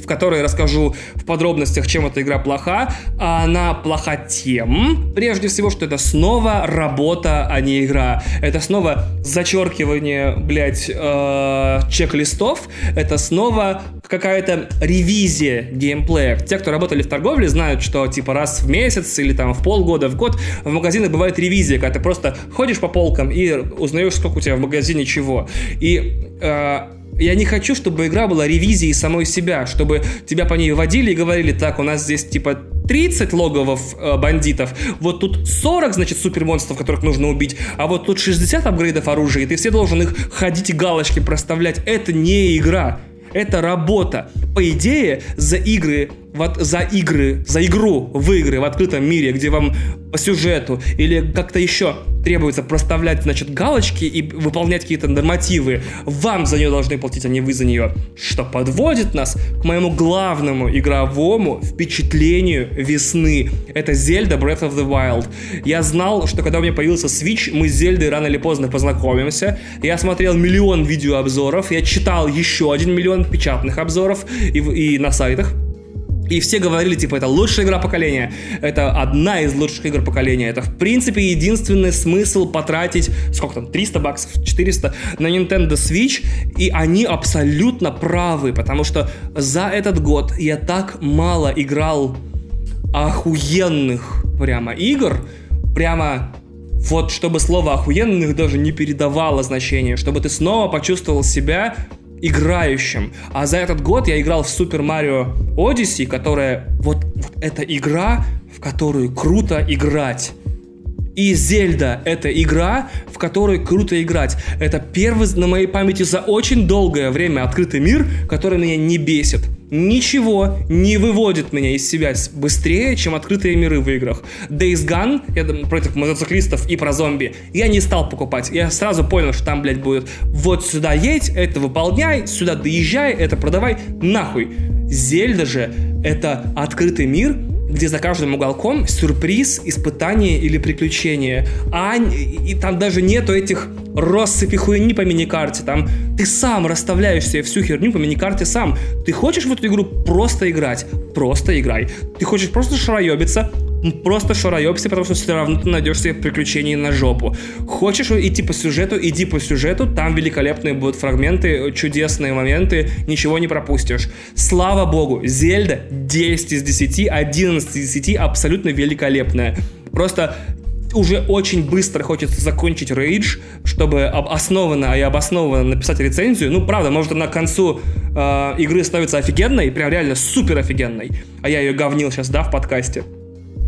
в которой расскажу в подробностях, чем эта игра плоха. А она плоха тем, прежде всего, что это снова работа, а не игра. Это снова зачеркивание, блядь, э, чек-листов. Это снова какая-то ревизия геймплея. Те, кто работали в торговле, знают, что типа раз в месяц или там в полгода, в год в магазинах бывает ревизия, когда ты просто ходишь по полкам и узнаешь, сколько у тебя в магазине чего. И э, я не хочу, чтобы игра была ревизией самой себя, чтобы тебя по ней водили и говорили, так, у нас здесь типа 30 логовов э, бандитов, вот тут 40, значит, супермонстров, которых нужно убить, а вот тут 60 апгрейдов оружия, и ты все должен их ходить и галочки проставлять. Это не игра это работа. По идее, за игры, вот за игры, за игру в игры в открытом мире, где вам по сюжету или как-то еще требуется проставлять, значит, галочки и выполнять какие-то нормативы, вам за нее должны платить, а не вы за нее. Что подводит нас к моему главному игровому впечатлению весны. Это Zelda Breath of the Wild. Я знал, что когда у меня появился Switch, мы с Зельдой рано или поздно познакомимся. Я смотрел миллион видеообзоров, я читал еще один миллион печатных обзоров и, и на сайтах. И все говорили, типа, это лучшая игра поколения, это одна из лучших игр поколения, это, в принципе, единственный смысл потратить, сколько там, 300 баксов, 400 на Nintendo Switch, и они абсолютно правы, потому что за этот год я так мало играл охуенных прямо игр, прямо вот чтобы слово охуенных даже не передавало значение, чтобы ты снова почувствовал себя играющим. А за этот год я играл в Super Mario Odyssey, которая вот, вот эта игра, в которую круто играть. И Зельда — это игра, в которой круто играть. Это первый на моей памяти за очень долгое время открытый мир, который меня не бесит. Ничего не выводит меня из себя быстрее, чем открытые миры в играх. Days Gone, я против мотоциклистов и про зомби, я не стал покупать. Я сразу понял, что там, блядь, будет вот сюда едь, это выполняй, сюда доезжай, это продавай, нахуй. Зельда же — это открытый мир, где за каждым уголком сюрприз, испытание или приключение. А и, там даже нету этих россыпи хуйни по миникарте. Там ты сам расставляешь себе всю херню по миникарте сам. Ты хочешь в эту игру просто играть? Просто играй. Ты хочешь просто шароебиться? Просто шароебся, потому что все равно ты найдешь себе приключений на жопу. Хочешь идти по сюжету, иди по сюжету, там великолепные будут фрагменты, чудесные моменты, ничего не пропустишь. Слава богу, Зельда 10 из 10, 11 из 10 абсолютно великолепная. Просто уже очень быстро хочется закончить рейдж, чтобы основанно и обоснованно написать рецензию. Ну, правда, может, она к концу э, игры становится офигенной, прям реально супер офигенной. А я ее говнил сейчас, да, в подкасте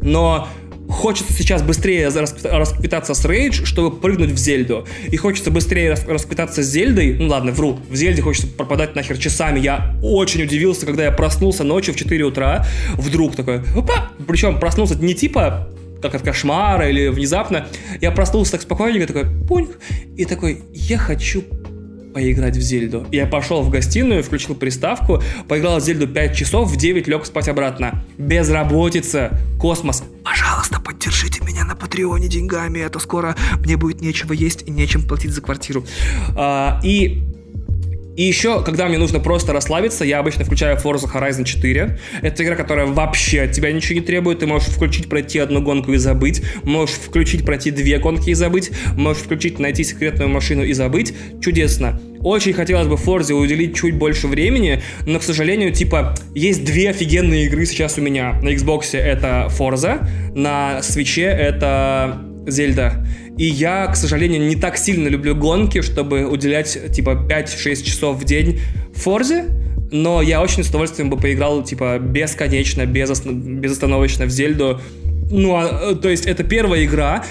но хочется сейчас быстрее расквитаться с Рейдж, чтобы прыгнуть в Зельду. И хочется быстрее расквитаться с Зельдой. Ну ладно, вру. В Зельде хочется пропадать нахер часами. Я очень удивился, когда я проснулся ночью в 4 утра. Вдруг такой, опа! Причем проснулся не типа как от кошмара или внезапно. Я проснулся так спокойненько, такой, пуньк, и такой, я хочу поиграть в Зельду. Я пошел в гостиную, включил приставку, поиграл в Зельду 5 часов, в 9 лег спать обратно. Безработица, космос. Пожалуйста, поддержите меня Патреоне деньгами, а то скоро мне будет нечего есть и нечем платить за квартиру. А, и и еще, когда мне нужно просто расслабиться, я обычно включаю Forza Horizon 4. Это игра, которая вообще от тебя ничего не требует. Ты можешь включить, пройти одну гонку и забыть. Можешь включить, пройти две гонки и забыть. Можешь включить, найти секретную машину и забыть. Чудесно. Очень хотелось бы Forza уделить чуть больше времени, но, к сожалению, типа, есть две офигенные игры сейчас у меня. На Xbox это Forza, на Switch это Зельда. И я, к сожалению, не так сильно люблю гонки, чтобы уделять типа 5-6 часов в день Форзе, но я очень с удовольствием бы поиграл типа бесконечно, без, безостановочно в Зельду. Ну, а, то есть это первая игра,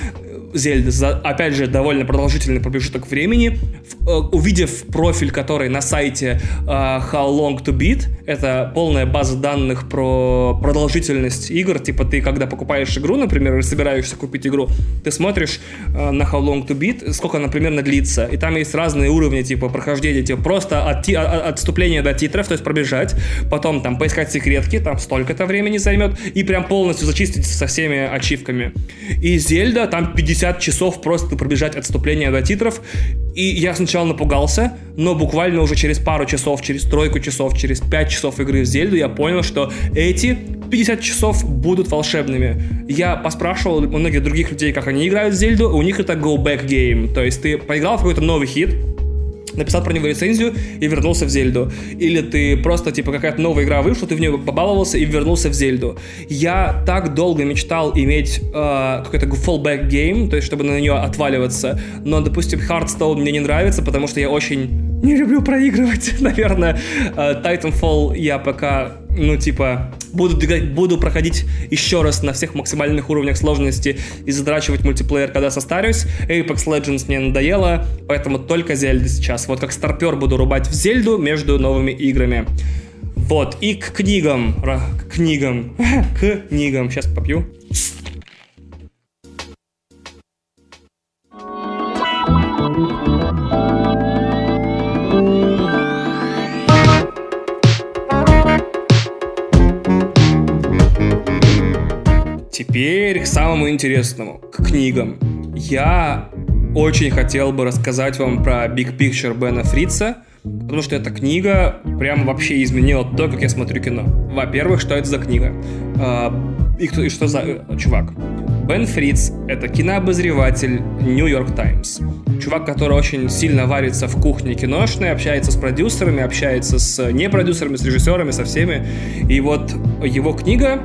Зельды за, опять же, довольно продолжительный промежуток времени, в, э, увидев профиль, который на сайте э, How Long to Beat, это полная база данных про продолжительность игр, типа ты, когда покупаешь игру, например, или собираешься купить игру, ты смотришь э, на How Long to Beat, сколько она примерно длится, и там есть разные уровни, типа, прохождения, типа, просто от, от, отступления до титров, то есть пробежать, потом там поискать секретки, там столько-то времени займет, и прям полностью зачистить со всеми ачивками. И Зельда, там 50 50 часов просто пробежать отступление до титров. И я сначала напугался, но буквально уже через пару часов, через тройку часов, через 5 часов игры в Зельду я понял, что эти 50 часов будут волшебными. Я поспрашивал у многих других людей, как они играют в Зельду, у них это go back game. То есть ты поиграл в какой-то новый хит, написал про него рецензию и вернулся в Зельду. Или ты просто, типа, какая-то новая игра вышла, ты в нее побаловался и вернулся в Зельду. Я так долго мечтал иметь э, какой-то fallback game, то есть чтобы на нее отваливаться, но, допустим, Hearthstone мне не нравится, потому что я очень не люблю проигрывать, (laughs) наверное. Э, Titanfall я пока ну, типа, буду, буду проходить еще раз на всех максимальных уровнях сложности и задрачивать мультиплеер, когда состарюсь. Apex Legends мне надоело, поэтому только Зельда сейчас. Вот как старпер буду рубать в Зельду между новыми играми. Вот, и к книгам, к книгам, (laughs) к книгам. Сейчас попью. Теперь к самому интересному, к книгам. Я очень хотел бы рассказать вам про Big Picture Бена Фрица, потому что эта книга прям вообще изменила то, как я смотрю кино. Во-первых, что это за книга? А, и, кто, и что за э, чувак? Бен Фриц — это кинообозреватель New York Times. Чувак, который очень сильно варится в кухне киношной, общается с продюсерами, общается с непродюсерами, с режиссерами, со всеми. И вот его книга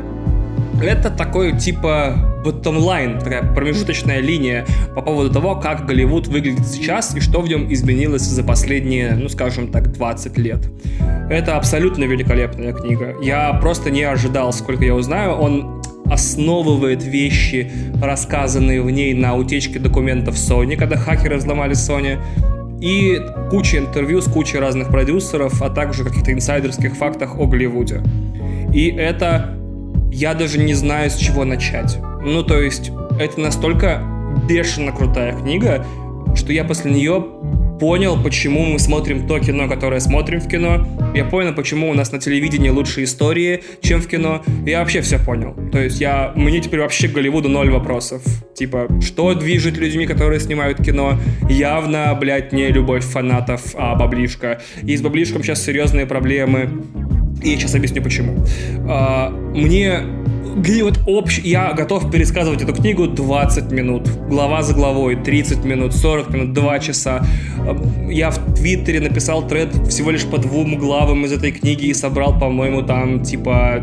это такой типа bottom line, такая промежуточная линия по поводу того, как Голливуд выглядит сейчас и что в нем изменилось за последние, ну скажем так, 20 лет. Это абсолютно великолепная книга. Я просто не ожидал, сколько я узнаю. Он основывает вещи, рассказанные в ней на утечке документов Sony, когда хакеры взломали Sony, и куча интервью с кучей разных продюсеров, а также каких-то инсайдерских фактах о Голливуде. И это я даже не знаю, с чего начать. Ну, то есть, это настолько бешено крутая книга, что я после нее понял, почему мы смотрим то кино, которое смотрим в кино. Я понял, почему у нас на телевидении лучше истории, чем в кино. Я вообще все понял. То есть я, мне теперь вообще к Голливуду ноль вопросов. Типа, что движет людьми, которые снимают кино? Явно, блядь, не любовь фанатов, а баблишка. И с баблишком сейчас серьезные проблемы. И я сейчас объясню почему. А, мне вот общ... я готов пересказывать эту книгу 20 минут, глава за главой, 30 минут, 40 минут, 2 часа. Я в Твиттере написал тред всего лишь по двум главам из этой книги и собрал, по-моему, там типа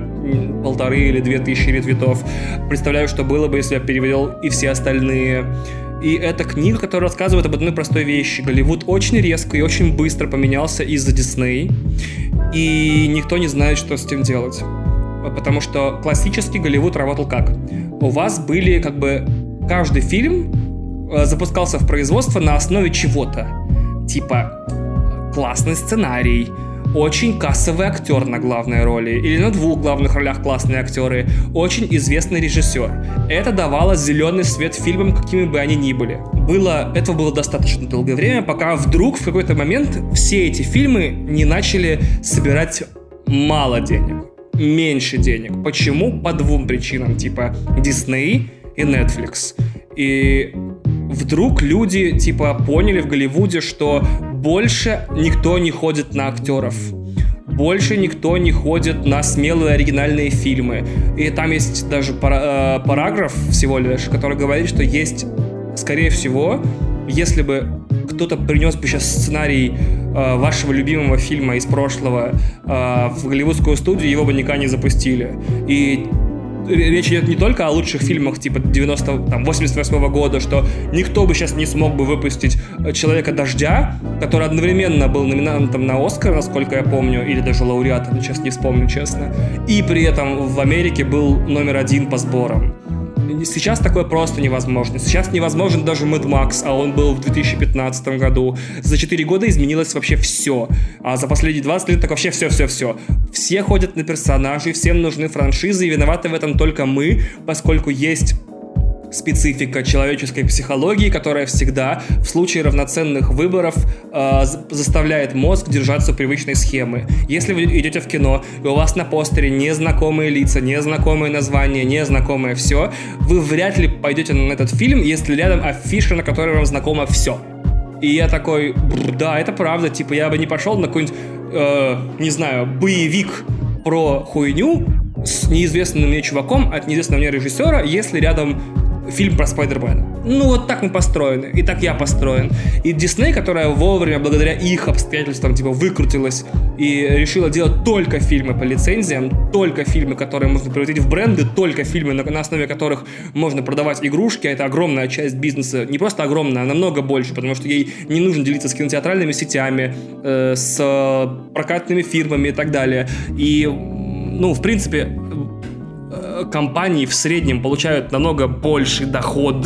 полторы или две тысячи ретвитов. Представляю, что было бы, если я перевел и все остальные. И это книга, которая рассказывает об одной простой вещи. Голливуд очень резко и очень быстро поменялся из-за Дисней и никто не знает, что с этим делать. Потому что классический Голливуд работал как? У вас были как бы каждый фильм э, запускался в производство на основе чего-то. Типа классный сценарий, очень кассовый актер на главной роли, или на двух главных ролях классные актеры, очень известный режиссер. Это давало зеленый свет фильмам, какими бы они ни были. Было, этого было достаточно долгое время, пока вдруг в какой-то момент все эти фильмы не начали собирать мало денег, меньше денег. Почему? По двум причинам, типа Disney и Netflix. И вдруг люди, типа, поняли в Голливуде, что больше никто не ходит на актеров. Больше никто не ходит на смелые оригинальные фильмы. И там есть даже пара, э, параграф всего лишь, который говорит, что есть, скорее всего, если бы кто-то принес бы сейчас сценарий э, вашего любимого фильма из прошлого э, в голливудскую студию, его бы никогда не запустили. И речь идет не только о лучших фильмах типа 90, там, 88 -го года, что никто бы сейчас не смог бы выпустить э, «Человека дождя», который одновременно был номинантом на Оскар, насколько я помню, или даже лауреатом, сейчас не вспомню, честно. И при этом в Америке был номер один по сборам. Сейчас такое просто невозможно. Сейчас невозможен даже Mad Max, а он был в 2015 году. За 4 года изменилось вообще все. А за последние 20 лет так вообще все-все-все. Все ходят на персонажей, всем нужны франшизы, и виноваты в этом только мы, поскольку есть специфика человеческой психологии, которая всегда в случае равноценных выборов э, заставляет мозг держаться привычной схемы. Если вы идете в кино, и у вас на постере незнакомые лица, незнакомые названия, незнакомое все, вы вряд ли пойдете на этот фильм, если рядом афиша, на которой вам знакомо все. И я такой, да, это правда, типа я бы не пошел на какой-нибудь, э, не знаю, боевик про хуйню с неизвестным мне чуваком от неизвестного мне режиссера, если рядом фильм про Спайдермена. Ну, вот так мы построены, и так я построен. И Дисней, которая вовремя, благодаря их обстоятельствам, типа, выкрутилась и решила делать только фильмы по лицензиям, только фильмы, которые можно превратить в бренды, только фильмы, на, на основе которых можно продавать игрушки, а это огромная часть бизнеса, не просто огромная, а намного больше, потому что ей не нужно делиться с кинотеатральными сетями, э, с прокатными фирмами и так далее. И, ну, в принципе, компании в среднем получают намного больший доход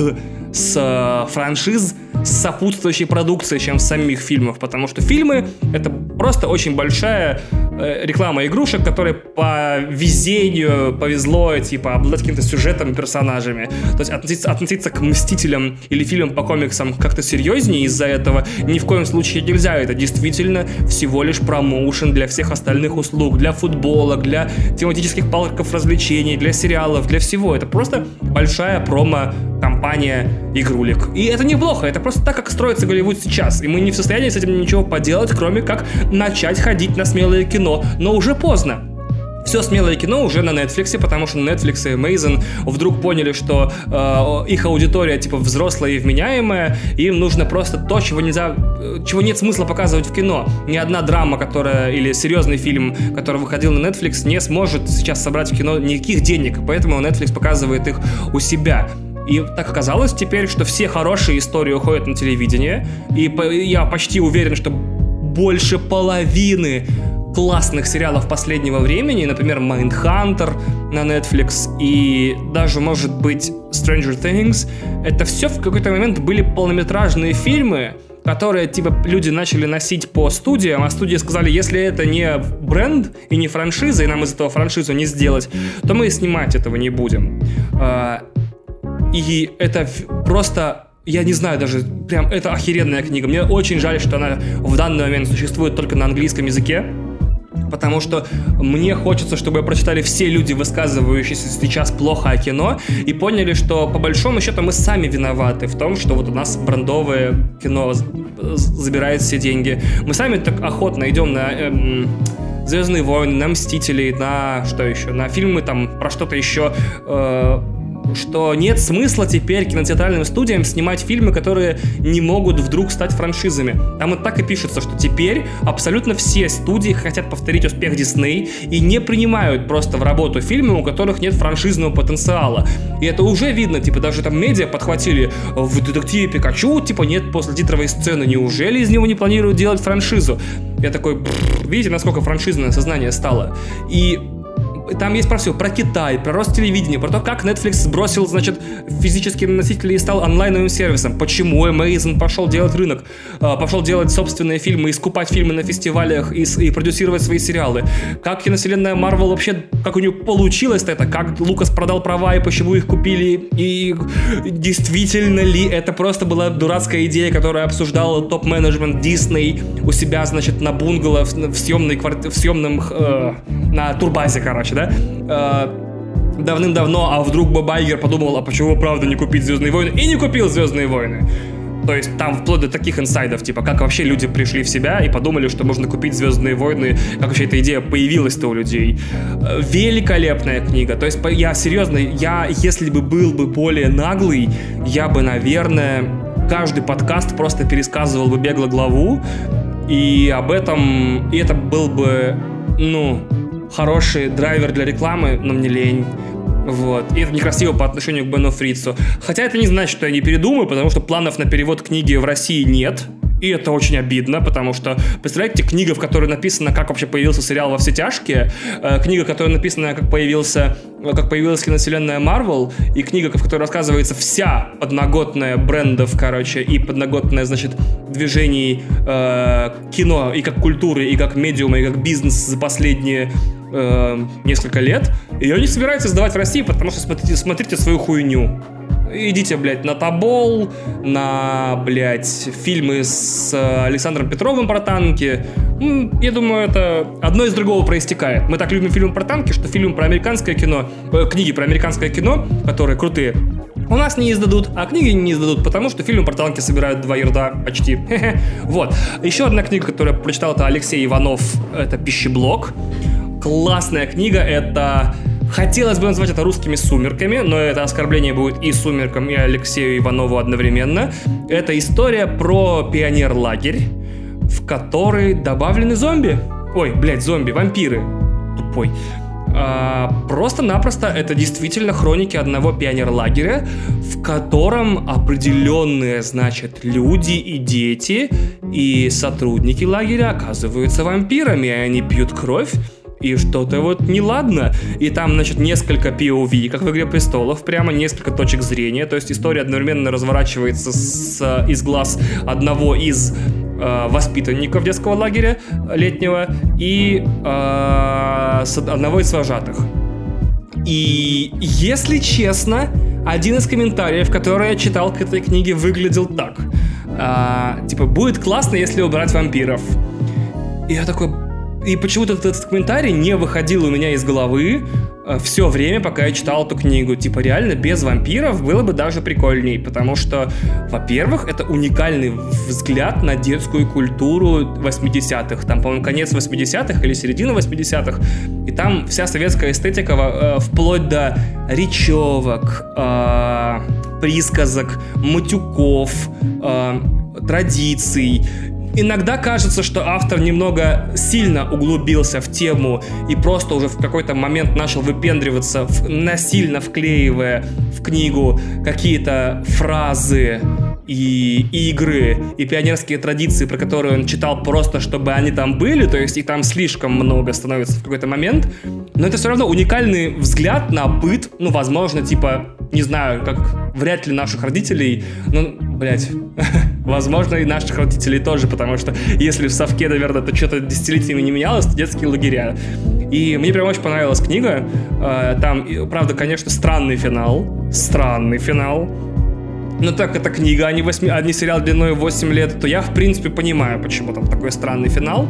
с э, франшиз, с сопутствующей продукцией, чем с самих фильмов, потому что фильмы — это просто очень большая реклама игрушек, которые по везению повезло, типа, обладать каким-то сюжетом и персонажами. То есть относиться, относиться к «Мстителям» или фильмам по комиксам как-то серьезнее из-за этого ни в коем случае нельзя. Это действительно всего лишь промоушен для всех остальных услуг, для футбола, для тематических парков развлечений, для сериалов, для всего. Это просто большая промо-компания игрулек. И это неплохо, это просто так, как строится Голливуд сейчас. И мы не в состоянии с этим ничего поделать, кроме как начать ходить на смелое кино. Но уже поздно все смелое кино уже на Netflix, потому что Netflix и Amazon вдруг поняли, что э, их аудитория типа взрослая и вменяемая, и им нужно просто то, чего нельзя, э, чего нет смысла показывать в кино. Ни одна драма, которая или серьезный фильм, который выходил на Netflix, не сможет сейчас собрать в кино никаких денег, поэтому Netflix показывает их у себя. И так оказалось теперь, что все хорошие истории уходят на телевидение, и я почти уверен, что больше половины классных сериалов последнего времени, например, Mindhunter на Netflix и даже, может быть, Stranger Things, это все в какой-то момент были полнометражные фильмы, которые, типа, люди начали носить по студиям, а студии сказали, если это не бренд и не франшиза, и нам из этого франшизу не сделать, то мы снимать этого не будем. А, и это просто я не знаю даже, прям это охеренная книга. Мне очень жаль, что она в данный момент существует только на английском языке, потому что мне хочется, чтобы прочитали все люди, высказывающиеся сейчас плохо о кино, и поняли, что по большому счету мы сами виноваты в том, что вот у нас брендовое кино забирает все деньги. Мы сами так охотно идем на эм, Звездные войны, на Мстителей, на что еще, на фильмы там про что-то еще. Э, что нет смысла теперь кинотеатральным студиям снимать фильмы, которые не могут вдруг стать франшизами. Там и так и пишется, что теперь абсолютно все студии хотят повторить успех Дисней и не принимают просто в работу фильмы, у которых нет франшизного потенциала. И это уже видно, типа даже там медиа подхватили в детективе Пикачу, типа нет после титровой сцены, неужели из него не планируют делать франшизу? Я такой, видите, насколько франшизное сознание стало. И там есть про все, про Китай, про рост телевидения, про то, как Netflix сбросил, значит, физические носители и стал онлайновым сервисом, почему Amazon пошел делать рынок, а, пошел делать собственные фильмы, и скупать фильмы на фестивалях и, и продюсировать свои сериалы, как киновселенная Marvel вообще, как у нее получилось это, как Лукас продал права и почему их купили, и действительно ли это просто была дурацкая идея, которая обсуждала топ-менеджмент Disney у себя, значит, на бунгало в, в съемной квартире, в съемном, э, на турбазе, короче, да, да, давным-давно, а вдруг бы Байгер подумал, а почему правда не купить Звездные войны, и не купил Звездные войны. То есть там вплоть до таких инсайдов, типа, как вообще люди пришли в себя и подумали, что можно купить «Звездные войны», как вообще эта идея появилась-то у людей. Э, великолепная книга. То есть я серьезно, я, если бы был бы более наглый, я бы, наверное, каждый подкаст просто пересказывал бы бегло главу, и об этом, и это был бы, ну, хороший драйвер для рекламы, но мне лень. Вот. И это некрасиво по отношению к Бену Фрицу. Хотя это не значит, что я не передумаю, потому что планов на перевод книги в России нет. И это очень обидно, потому что, представляете, книга, в которой написано, как вообще появился сериал «Во все тяжкие», э, книга, в которой написано, как, появился, как появилась киновселенная Марвел, и книга, в которой рассказывается вся подноготная брендов, короче, и подноготная, значит, движений э, кино, и как культуры, и как медиума, и как бизнес за последние э, несколько лет. Ее не собираются сдавать в России, потому что смотрите, смотрите свою хуйню. Идите, блядь, на Табол, на, блядь, фильмы с Александром Петровым про танки. Я думаю, это одно из другого проистекает. Мы так любим фильмы про танки, что фильмы про американское кино, э, книги про американское кино, которые крутые, у нас не издадут, а книги не издадут, потому что фильмы про танки собирают два ерда почти. Вот. Еще одна книга, которую я прочитал, это Алексей Иванов, это «Пищеблок». Классная книга, это Хотелось бы назвать это русскими сумерками, но это оскорбление будет и сумеркам, и Алексею Иванову одновременно. Это история про пионер-лагерь, в который добавлены зомби. Ой, блядь, зомби, вампиры. Тупой. А, просто-напросто это действительно хроники одного пионер-лагеря, в котором определенные, значит, люди и дети и сотрудники лагеря оказываются вампирами, и они пьют кровь и что-то вот неладно. И там, значит, несколько POV, как в «Игре престолов», прямо несколько точек зрения, то есть история одновременно разворачивается с, из глаз одного из э, воспитанников детского лагеря летнего и э, с одного из вожатых. И, если честно, один из комментариев, который я читал к этой книге, выглядел так. А, типа, будет классно, если убрать вампиров. И я такой, и почему-то этот, этот комментарий не выходил у меня из головы э, все время, пока я читал эту книгу. Типа, реально, без вампиров было бы даже прикольней, потому что, во-первых, это уникальный взгляд на детскую культуру 80-х. Там, по-моему, конец 80-х или середина 80-х. И там вся советская эстетика, э, вплоть до речевок, э, присказок, матюков, традиций, Иногда кажется, что автор немного сильно углубился в тему и просто уже в какой-то момент начал выпендриваться, насильно вклеивая в книгу какие-то фразы, и игры, и пионерские традиции, про которые он читал просто, чтобы они там были, то есть их там слишком много становится в какой-то момент, но это все равно уникальный взгляд на быт, ну, возможно, типа, не знаю, как вряд ли наших родителей, ну, блядь, (laughs) возможно, и наших родителей тоже, потому что если в совке, наверное, то что-то десятилетиями не менялось, то детские лагеря. И мне прям очень понравилась книга. Э, там, правда, конечно, странный финал. Странный финал но ну, так это книга, а не, 8, а не сериал длиной 8 лет, то я, в принципе, понимаю, почему там такой странный финал.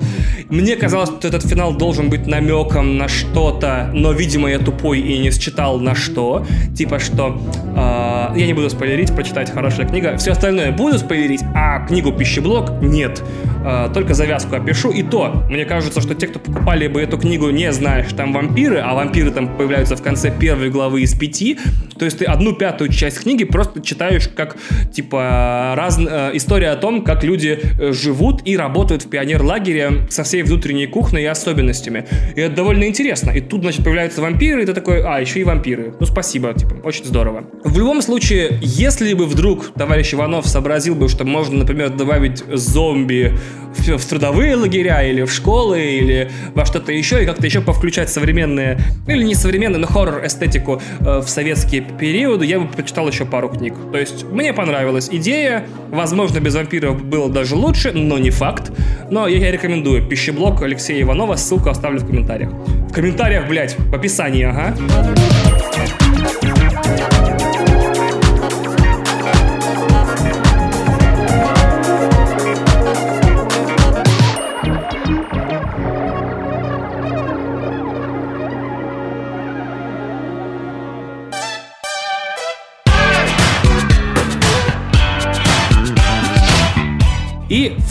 Мне казалось, что этот финал должен быть намеком на что-то, но, видимо, я тупой и не считал на что. Типа, что... Э, я не буду спойлерить, прочитать хорошая книга. Все остальное буду спойлерить, а книгу «Пищеблок» нет. Э, только завязку опишу. И то, мне кажется, что те, кто покупали бы эту книгу, не знаешь, там вампиры, а вампиры там появляются в конце первой главы из пяти, то есть ты одну пятую часть книги просто читаешь как, типа, раз, э, история о том, как люди э, живут и работают в пионер-лагере со всей внутренней кухней и особенностями. И это довольно интересно. И тут, значит, появляются вампиры, и ты такой, а, еще и вампиры. Ну, спасибо, типа, очень здорово. В любом случае, если бы вдруг товарищ Иванов сообразил бы, что можно, например, добавить зомби в, трудовые лагеря или в школы, или во что-то еще, и как-то еще повключать современные, или не современные, но хоррор-эстетику э, в советские периоды, я бы прочитал еще пару книг. То есть мне понравилась идея, возможно, без вампиров было даже лучше, но не факт. Но я, я рекомендую пищеблок Алексея Иванова, ссылку оставлю в комментариях. В комментариях, блядь, в описании, ага.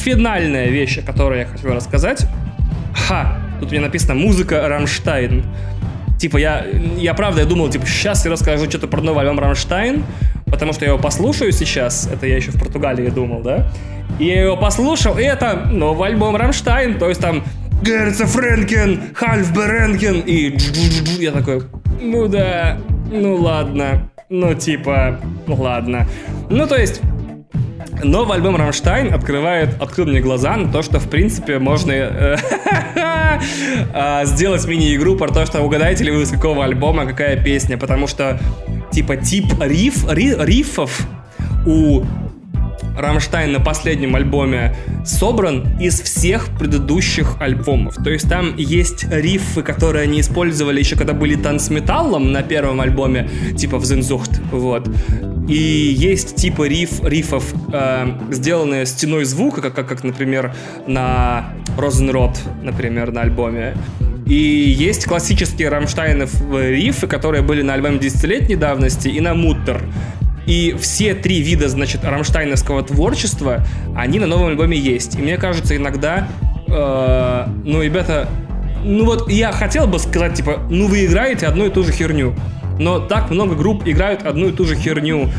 Финальная вещь, о которой я хотел рассказать. Ха, тут мне написано «Музыка Rammstein». Типа, я, я правда, я думал, типа, сейчас я расскажу что-то про новый альбом Рамштайн, потому что я его послушаю сейчас, это я еще в Португалии думал, да, и я его послушал, и это новый альбом Рамштайн, то есть там Герца Френкен, Хальф Беренкен, и я такой, ну да, ну ладно, ну типа, ладно. Ну то есть, Новый альбом Рамштайн открывает, открыл мне глаза на то, что, в принципе, можно э, а, (laughs) сделать мини-игру про то, что угадаете ли вы с какого альбома какая песня, потому что, типа, тип риф, рифов у Рамштайн на последнем альбоме собран из всех предыдущих альбомов. То есть там есть рифы, которые они использовали еще когда были танцметаллом на первом альбоме, типа в Зензухт, вот. И есть типа риф, рифов, э, сделанные стеной звука, как, как, как, например, на Розенрод, например, на альбоме. И есть классические Рамштайнов рифы, которые были на альбоме десятилетней давности и на Муттер. И все три вида, значит, рамштайновского творчества, они на новом альбоме есть. И мне кажется, иногда, э, ну, ребята, ну вот я хотел бы сказать, типа, ну вы играете одну и ту же херню. Но так много групп играют одну и ту же херню.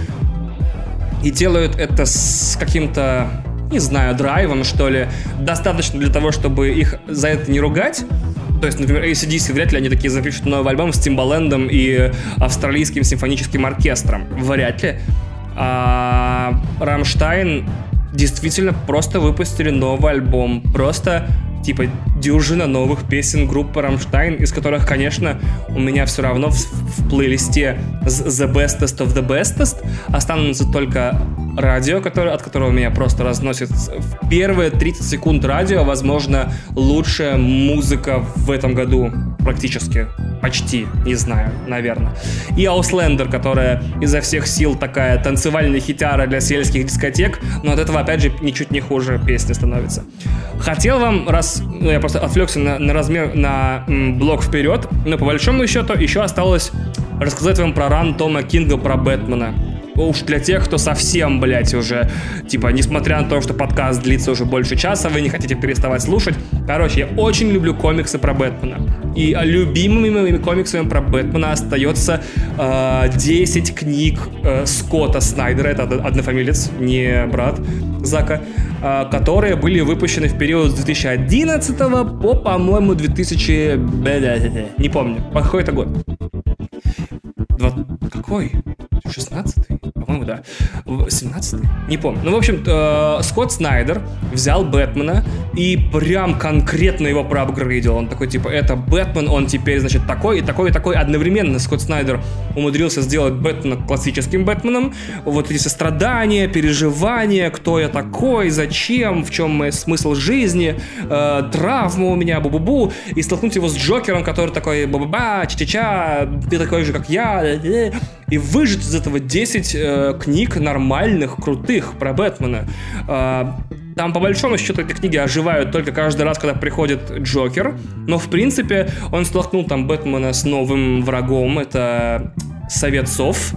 И делают это с каким-то, не знаю, драйвом, что ли. Достаточно для того, чтобы их за это не ругать. То есть, например, ACDC вряд ли они такие запишут новый альбом с Тимбалендом и австралийским симфоническим оркестром. Вряд ли. А Рамштайн действительно просто выпустили новый альбом. Просто типа дюжина новых песен группы Рамштайн, из которых, конечно, у меня все равно в, в плейлисте The Bestest of the Bestest останутся только радио, который, от которого меня просто разносит. В первые 30 секунд радио, возможно, лучшая музыка в этом году практически. Почти, не знаю, наверное. И Ауслендер, которая изо всех сил такая танцевальная хитяра для сельских дискотек, но от этого, опять же, ничуть не хуже песня становится. Хотел вам, раз ну, я просто отвлекся на, на размер, на м, блок вперед, но по большому счету еще осталось рассказать вам про ран Тома Кинга про Бэтмена уж для тех, кто совсем, блядь, уже, типа, несмотря на то, что подкаст длится уже больше часа, вы не хотите переставать слушать. Короче, я очень люблю комиксы про Бэтмена. И любимыми моими комиксами про Бэтмена остается э, 10 книг э, Скотта Снайдера, это однофамилец, не брат Зака, э, которые были выпущены в период с 2011 по, по-моему, 2000... Не помню, какой это год. Какой? 16 по-моему, да. 17 Не помню. Ну, в общем, э, Скотт Снайдер взял Бэтмена и прям конкретно его проапгрейдил. Он такой, типа, это Бэтмен, он теперь, значит, такой и такой и такой. Одновременно Скотт Снайдер умудрился сделать Бэтмена классическим Бэтменом. Вот эти страдания, переживания, кто я такой, зачем, в чем смысл жизни, э, травма у меня, бу-бу-бу. И столкнуть его с Джокером, который такой, ба-ба-ба, ча-ча-ча, ты такой же, как я. И выжить из этого 10 э, книг нормальных, крутых про Бэтмена. Э, там, по большому счету, эти книги оживают только каждый раз, когда приходит Джокер. Но, в принципе, он столкнул там Бэтмена с новым врагом. Это Совет Сов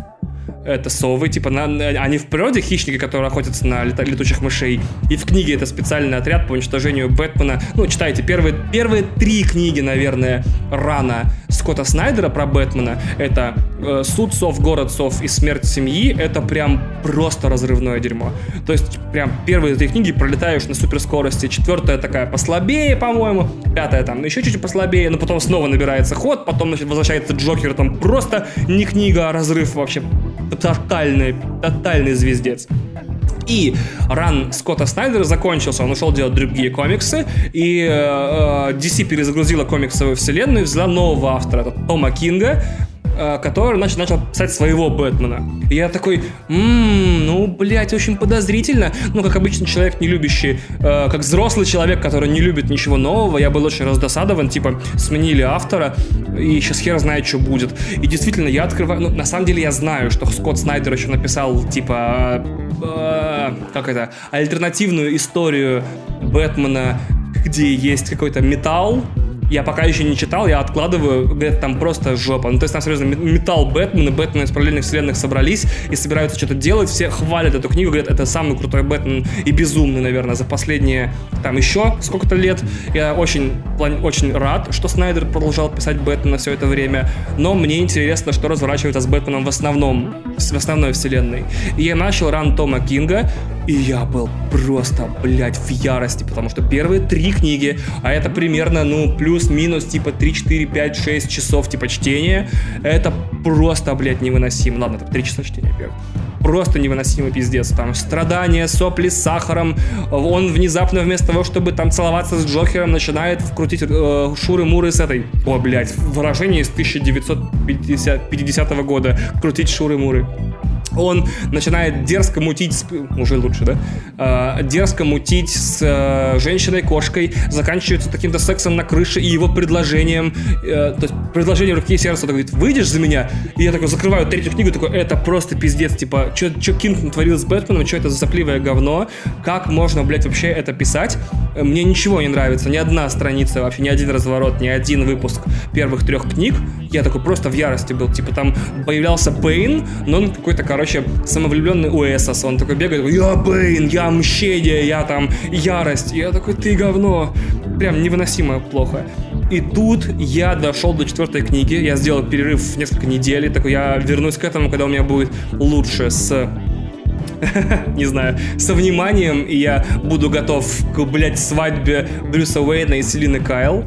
это совы, типа, на, они в природе хищники, которые охотятся на лета, летучих мышей, и в книге это специальный отряд по уничтожению Бэтмена. Ну, читайте, первые, первые три книги, наверное, рано Скотта Снайдера про Бэтмена. Это э, «Суд сов, город сов и смерть семьи». Это прям просто разрывное дерьмо. То есть, прям первые три книги пролетаешь на суперскорости. Четвертая такая послабее, по-моему. Пятая там еще чуть-чуть послабее, но потом снова набирается ход, потом, значит, возвращается Джокер, там просто не книга, а разрыв вообще тотальный, тотальный звездец. И ран Скотта Снайдера закончился, он ушел делать другие комиксы, и э, э DC перезагрузила комиксовую вселенную и взяла нового автора, это Тома Кинга, который начал, начал писать своего Бэтмена. И я такой, ммм, ну, блядь, очень подозрительно. Ну, как обычно, человек, не любящий, э, как взрослый человек, который не любит ничего нового, я был очень раздосадован, типа, сменили автора, и сейчас хер знает, что будет. И действительно, я открываю, ну, на самом деле я знаю, что Скотт Снайдер еще написал, типа, э, как это, альтернативную историю Бэтмена, где есть какой-то металл, Я пока еще не читал, я откладываю, говорят, там просто жопа. Ну, то есть там, серьезно, металл Бэтмен и Бэтмен из параллельных вселенных собрались и собираются что-то делать. Все хвалят эту книгу, говорят, это самый крутой Бэтмен и безумный, наверное, за последние, там, еще сколько-то лет. Я очень, очень рад, что Снайдер продолжал писать Бэтмена все это время. Но мне интересно, что разворачивается с Бэтменом в основном, в основной вселенной. И я начал ран Тома Кинга, и я был просто, блядь, в ярости, потому что первые три книги, а это примерно, ну, плюс-минус, типа 3, 4, 5, 6 часов, типа, чтения, это просто, блядь, невыносимо. Ладно, это 3 часа чтения первых просто невыносимый пиздец. Там страдания, сопли с сахаром. Он внезапно вместо того, чтобы там целоваться с Джокером, начинает вкрутить э, шуры-муры с этой... О, блядь, выражение из 1950 50 года. Крутить шуры-муры он начинает дерзко мутить, с, уже лучше, да, э, дерзко мутить с э, женщиной-кошкой, заканчивается таким-то сексом на крыше и его предложением, э, то есть предложение руки и сердца, говорит, выйдешь за меня? И я такой закрываю третью книгу, такой, это просто пиздец, типа, что Кинг натворил с Бэтменом, что это за сопливое говно, как можно, блядь, вообще это писать? Мне ничего не нравится, ни одна страница вообще, ни один разворот, ни один выпуск первых трех книг, я такой просто в ярости был, типа, там появлялся Пейн, но он какой-то, короче, короче, самовлюбленный Уэсос. Он такой бегает, я Бэйн, я мщение, я там ярость. И я такой, ты говно. Прям невыносимо плохо. И тут я дошел до четвертой книги. Я сделал перерыв в несколько недель. Такой, я вернусь к этому, когда у меня будет лучше с (laughs) не знаю, со вниманием, и я буду готов к, блядь, свадьбе Брюса Уэйна и Селины Кайл.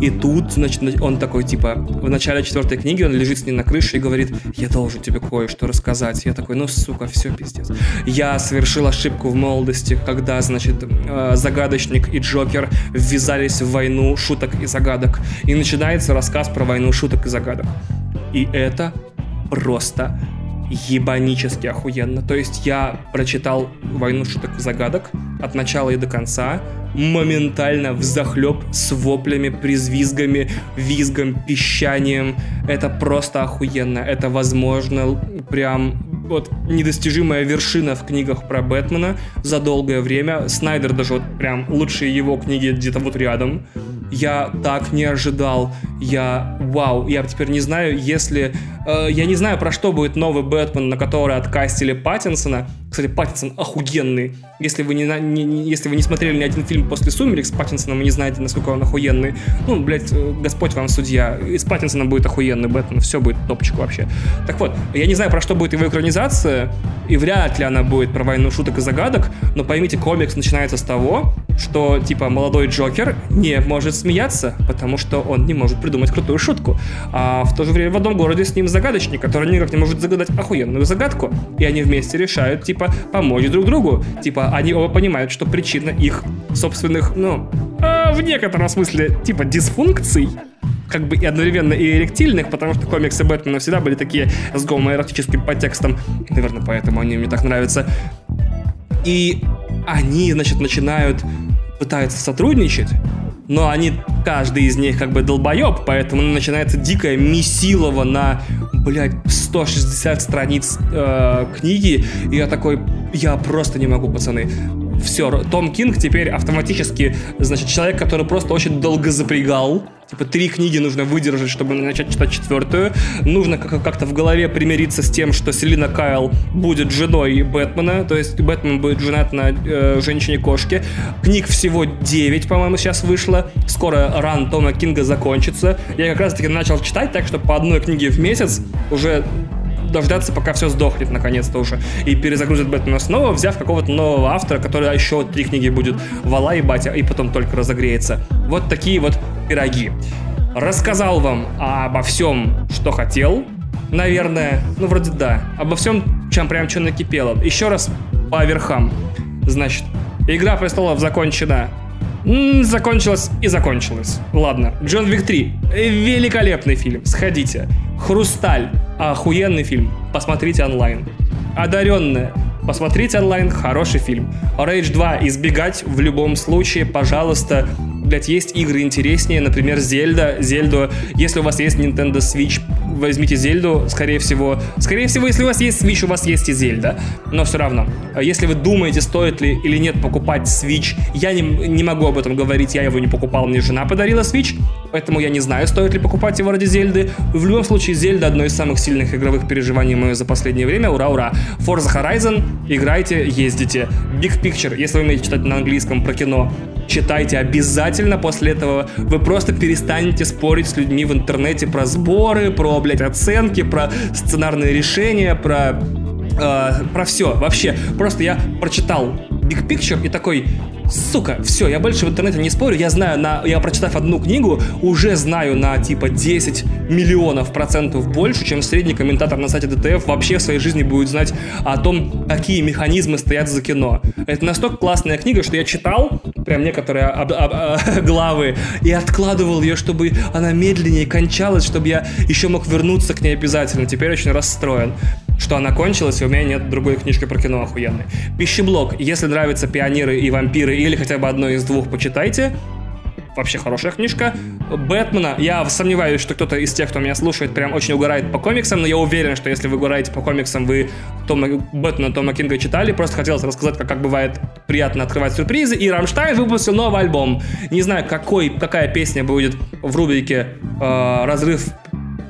И тут, значит, он такой, типа, в начале четвертой книги он лежит с ней на крыше и говорит, я должен тебе кое-что рассказать. Я такой, ну, сука, все, пиздец. Я совершил ошибку в молодости, когда, значит, э, Загадочник и Джокер ввязались в войну шуток и загадок. И начинается рассказ про войну шуток и загадок. И это просто ебанически охуенно. То есть я прочитал «Войну шуток и загадок» от начала и до конца, моментально в захлеб с воплями, призвизгами, визгом, пищанием. Это просто охуенно. Это, возможно, прям вот недостижимая вершина в книгах про Бэтмена за долгое время. Снайдер даже вот прям лучшие его книги где-то вот рядом. Я так не ожидал. Я, вау, я теперь не знаю, если... Э, я не знаю, про что будет новый Бэтмен, на который откастили Паттинсона. Кстати, Паттинсон охуенный. Если вы не, не, не, если вы не смотрели ни один фильм после «Сумерек» с Паттинсоном, вы не знаете, насколько он охуенный. Ну, блядь, э, Господь вам судья. Из Паттинсона будет охуенный Бэтмен. Все будет топчик вообще. Так вот, я не знаю, про что будет его экранизация, и вряд ли она будет про войну шуток и загадок, но поймите, комикс начинается с того, что, типа, молодой Джокер не может смеяться, потому что он не может придумать крутую шутку. А в то же время в одном городе с ним загадочник, который никак не может загадать охуенную загадку. И они вместе решают, типа, помочь друг другу. Типа, они оба понимают, что причина их собственных, ну, э, в некотором смысле, типа, дисфункций как бы и одновременно и эректильных, потому что комиксы Бэтмена всегда были такие с гомоэротическим подтекстом. Наверное, поэтому они мне так нравятся. И они, значит, начинают пытаются сотрудничать, но они, каждый из них как бы долбоеб, поэтому начинается дикая месилова на, блядь, 160 страниц э, книги, и я такой, я просто не могу, пацаны все, Том Кинг теперь автоматически, значит, человек, который просто очень долго запрягал. Типа, три книги нужно выдержать, чтобы начать читать четвертую. Нужно как-то в голове примириться с тем, что Селина Кайл будет женой Бэтмена, то есть Бэтмен будет женат на э, женщине-кошке. Книг всего 9, по-моему, сейчас вышло. Скоро ран Тома Кинга закончится. Я как раз-таки начал читать, так что по одной книге в месяц уже дождаться, пока все сдохнет наконец-то уже, и перезагрузит Бэтмена снова, взяв какого-то нового автора, который еще три книги будет вала и батя, и потом только разогреется. Вот такие вот пироги. Рассказал вам обо всем, что хотел, наверное, ну вроде да, обо всем, чем прям что накипело. Еще раз по верхам. Значит, Игра престолов закончена закончилась и закончилась. Ладно, Джон Вик 3. Великолепный фильм, сходите. Хрусталь. Охуенный фильм. Посмотрите онлайн. Одаренная. Посмотрите онлайн, хороший фильм. Rage 2 избегать в любом случае, пожалуйста, блядь, есть игры интереснее, например, Зельда, Зельду. Если у вас есть Nintendo Switch, возьмите Зельду, скорее всего. Скорее всего, если у вас есть Switch, у вас есть и Зельда. Но все равно, если вы думаете, стоит ли или нет покупать Switch, я не, не могу об этом говорить, я его не покупал, мне жена подарила Switch, поэтому я не знаю, стоит ли покупать его ради Зельды. В любом случае, Зельда одно из самых сильных игровых переживаний мое за последнее время. Ура, ура. Forza Horizon, играйте, ездите. Big Picture, если вы умеете читать на английском про кино, читайте обязательно. После этого вы просто перестанете спорить с людьми в интернете про сборы, про, блядь, оценки, про сценарные решения, про э, про все вообще. Просто я прочитал Big Picture и такой, сука, все, я больше в интернете не спорю, я знаю, на, я прочитав одну книгу, уже знаю на типа 10 миллионов процентов больше, чем средний комментатор на сайте ДТФ вообще в своей жизни будет знать о том, какие механизмы стоят за кино. Это настолько классная книга, что я читал прям некоторые об, об, об, (laughs) главы и откладывал ее, чтобы она медленнее кончалась, чтобы я еще мог вернуться к ней обязательно. Теперь очень расстроен что она кончилась, и у меня нет другой книжки про кино охуенной. Пищеблок. Если нравятся пионеры и вампиры, или хотя бы одно из двух, почитайте. Вообще хорошая книжка. Бэтмена. Я сомневаюсь, что кто-то из тех, кто меня слушает, прям очень угорает по комиксам, но я уверен, что если вы угораете по комиксам, вы Тома, Бэтмена Тома Кинга читали. Просто хотелось рассказать, как, как бывает приятно открывать сюрпризы. И Рамштайн выпустил новый альбом. Не знаю, какой, какая песня будет в рубрике э, «Разрыв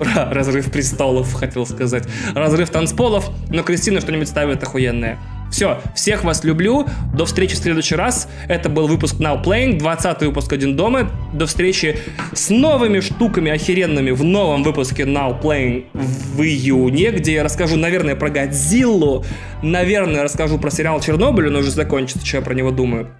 разрыв престолов, хотел сказать. Разрыв танцполов, но Кристина что-нибудь ставит охуенное. Все, всех вас люблю. До встречи в следующий раз. Это был выпуск Now Playing, 20 выпуск Один дома. До встречи с новыми штуками охеренными в новом выпуске Now Playing в июне, где я расскажу, наверное, про Годзиллу, наверное, расскажу про сериал Чернобыль, он уже закончится, что я про него думаю.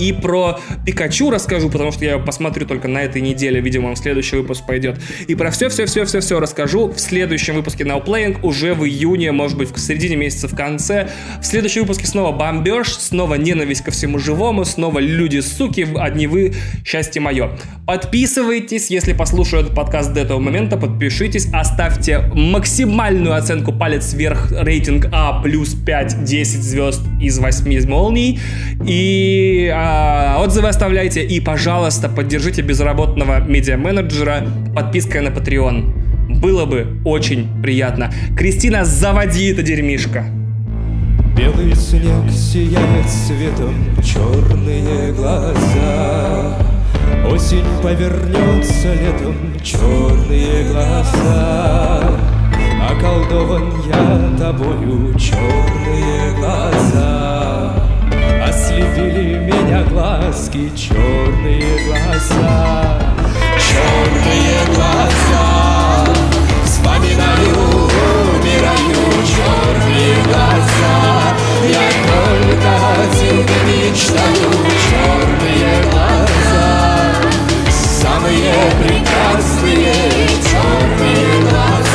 И про Пикачу расскажу, потому что я посмотрю только на этой неделе, видимо, он в следующий выпуск пойдет. И про все-все-все-все-все расскажу в следующем выпуске Now Playing, уже в июне, может быть, в середине месяца, в конце. В следующем выпуске снова бомбеж, снова ненависть ко всему живому, снова люди-суки, одни вы, счастье мое. Подписывайтесь, если послушаю этот подкаст до этого момента, подпишитесь, оставьте максимальную оценку палец вверх, рейтинг А плюс 5, 10 звезд из 8 молний. И а, отзывы оставляйте и, пожалуйста, поддержите безработного медиа-менеджера подпиской на Patreon. Было бы очень приятно. Кристина, заводи это дерьмишко. Белый снег сияет светом, черные глаза. Осень повернется летом, черные глаза. Околдован я тобою, черные глаза. Ослепили меня глазки, черные глаза. Черные глаза. Вспоминаю, умираю, черные глаза. Я только один мечтаю, черные глаза. Самые прекрасные черные глаза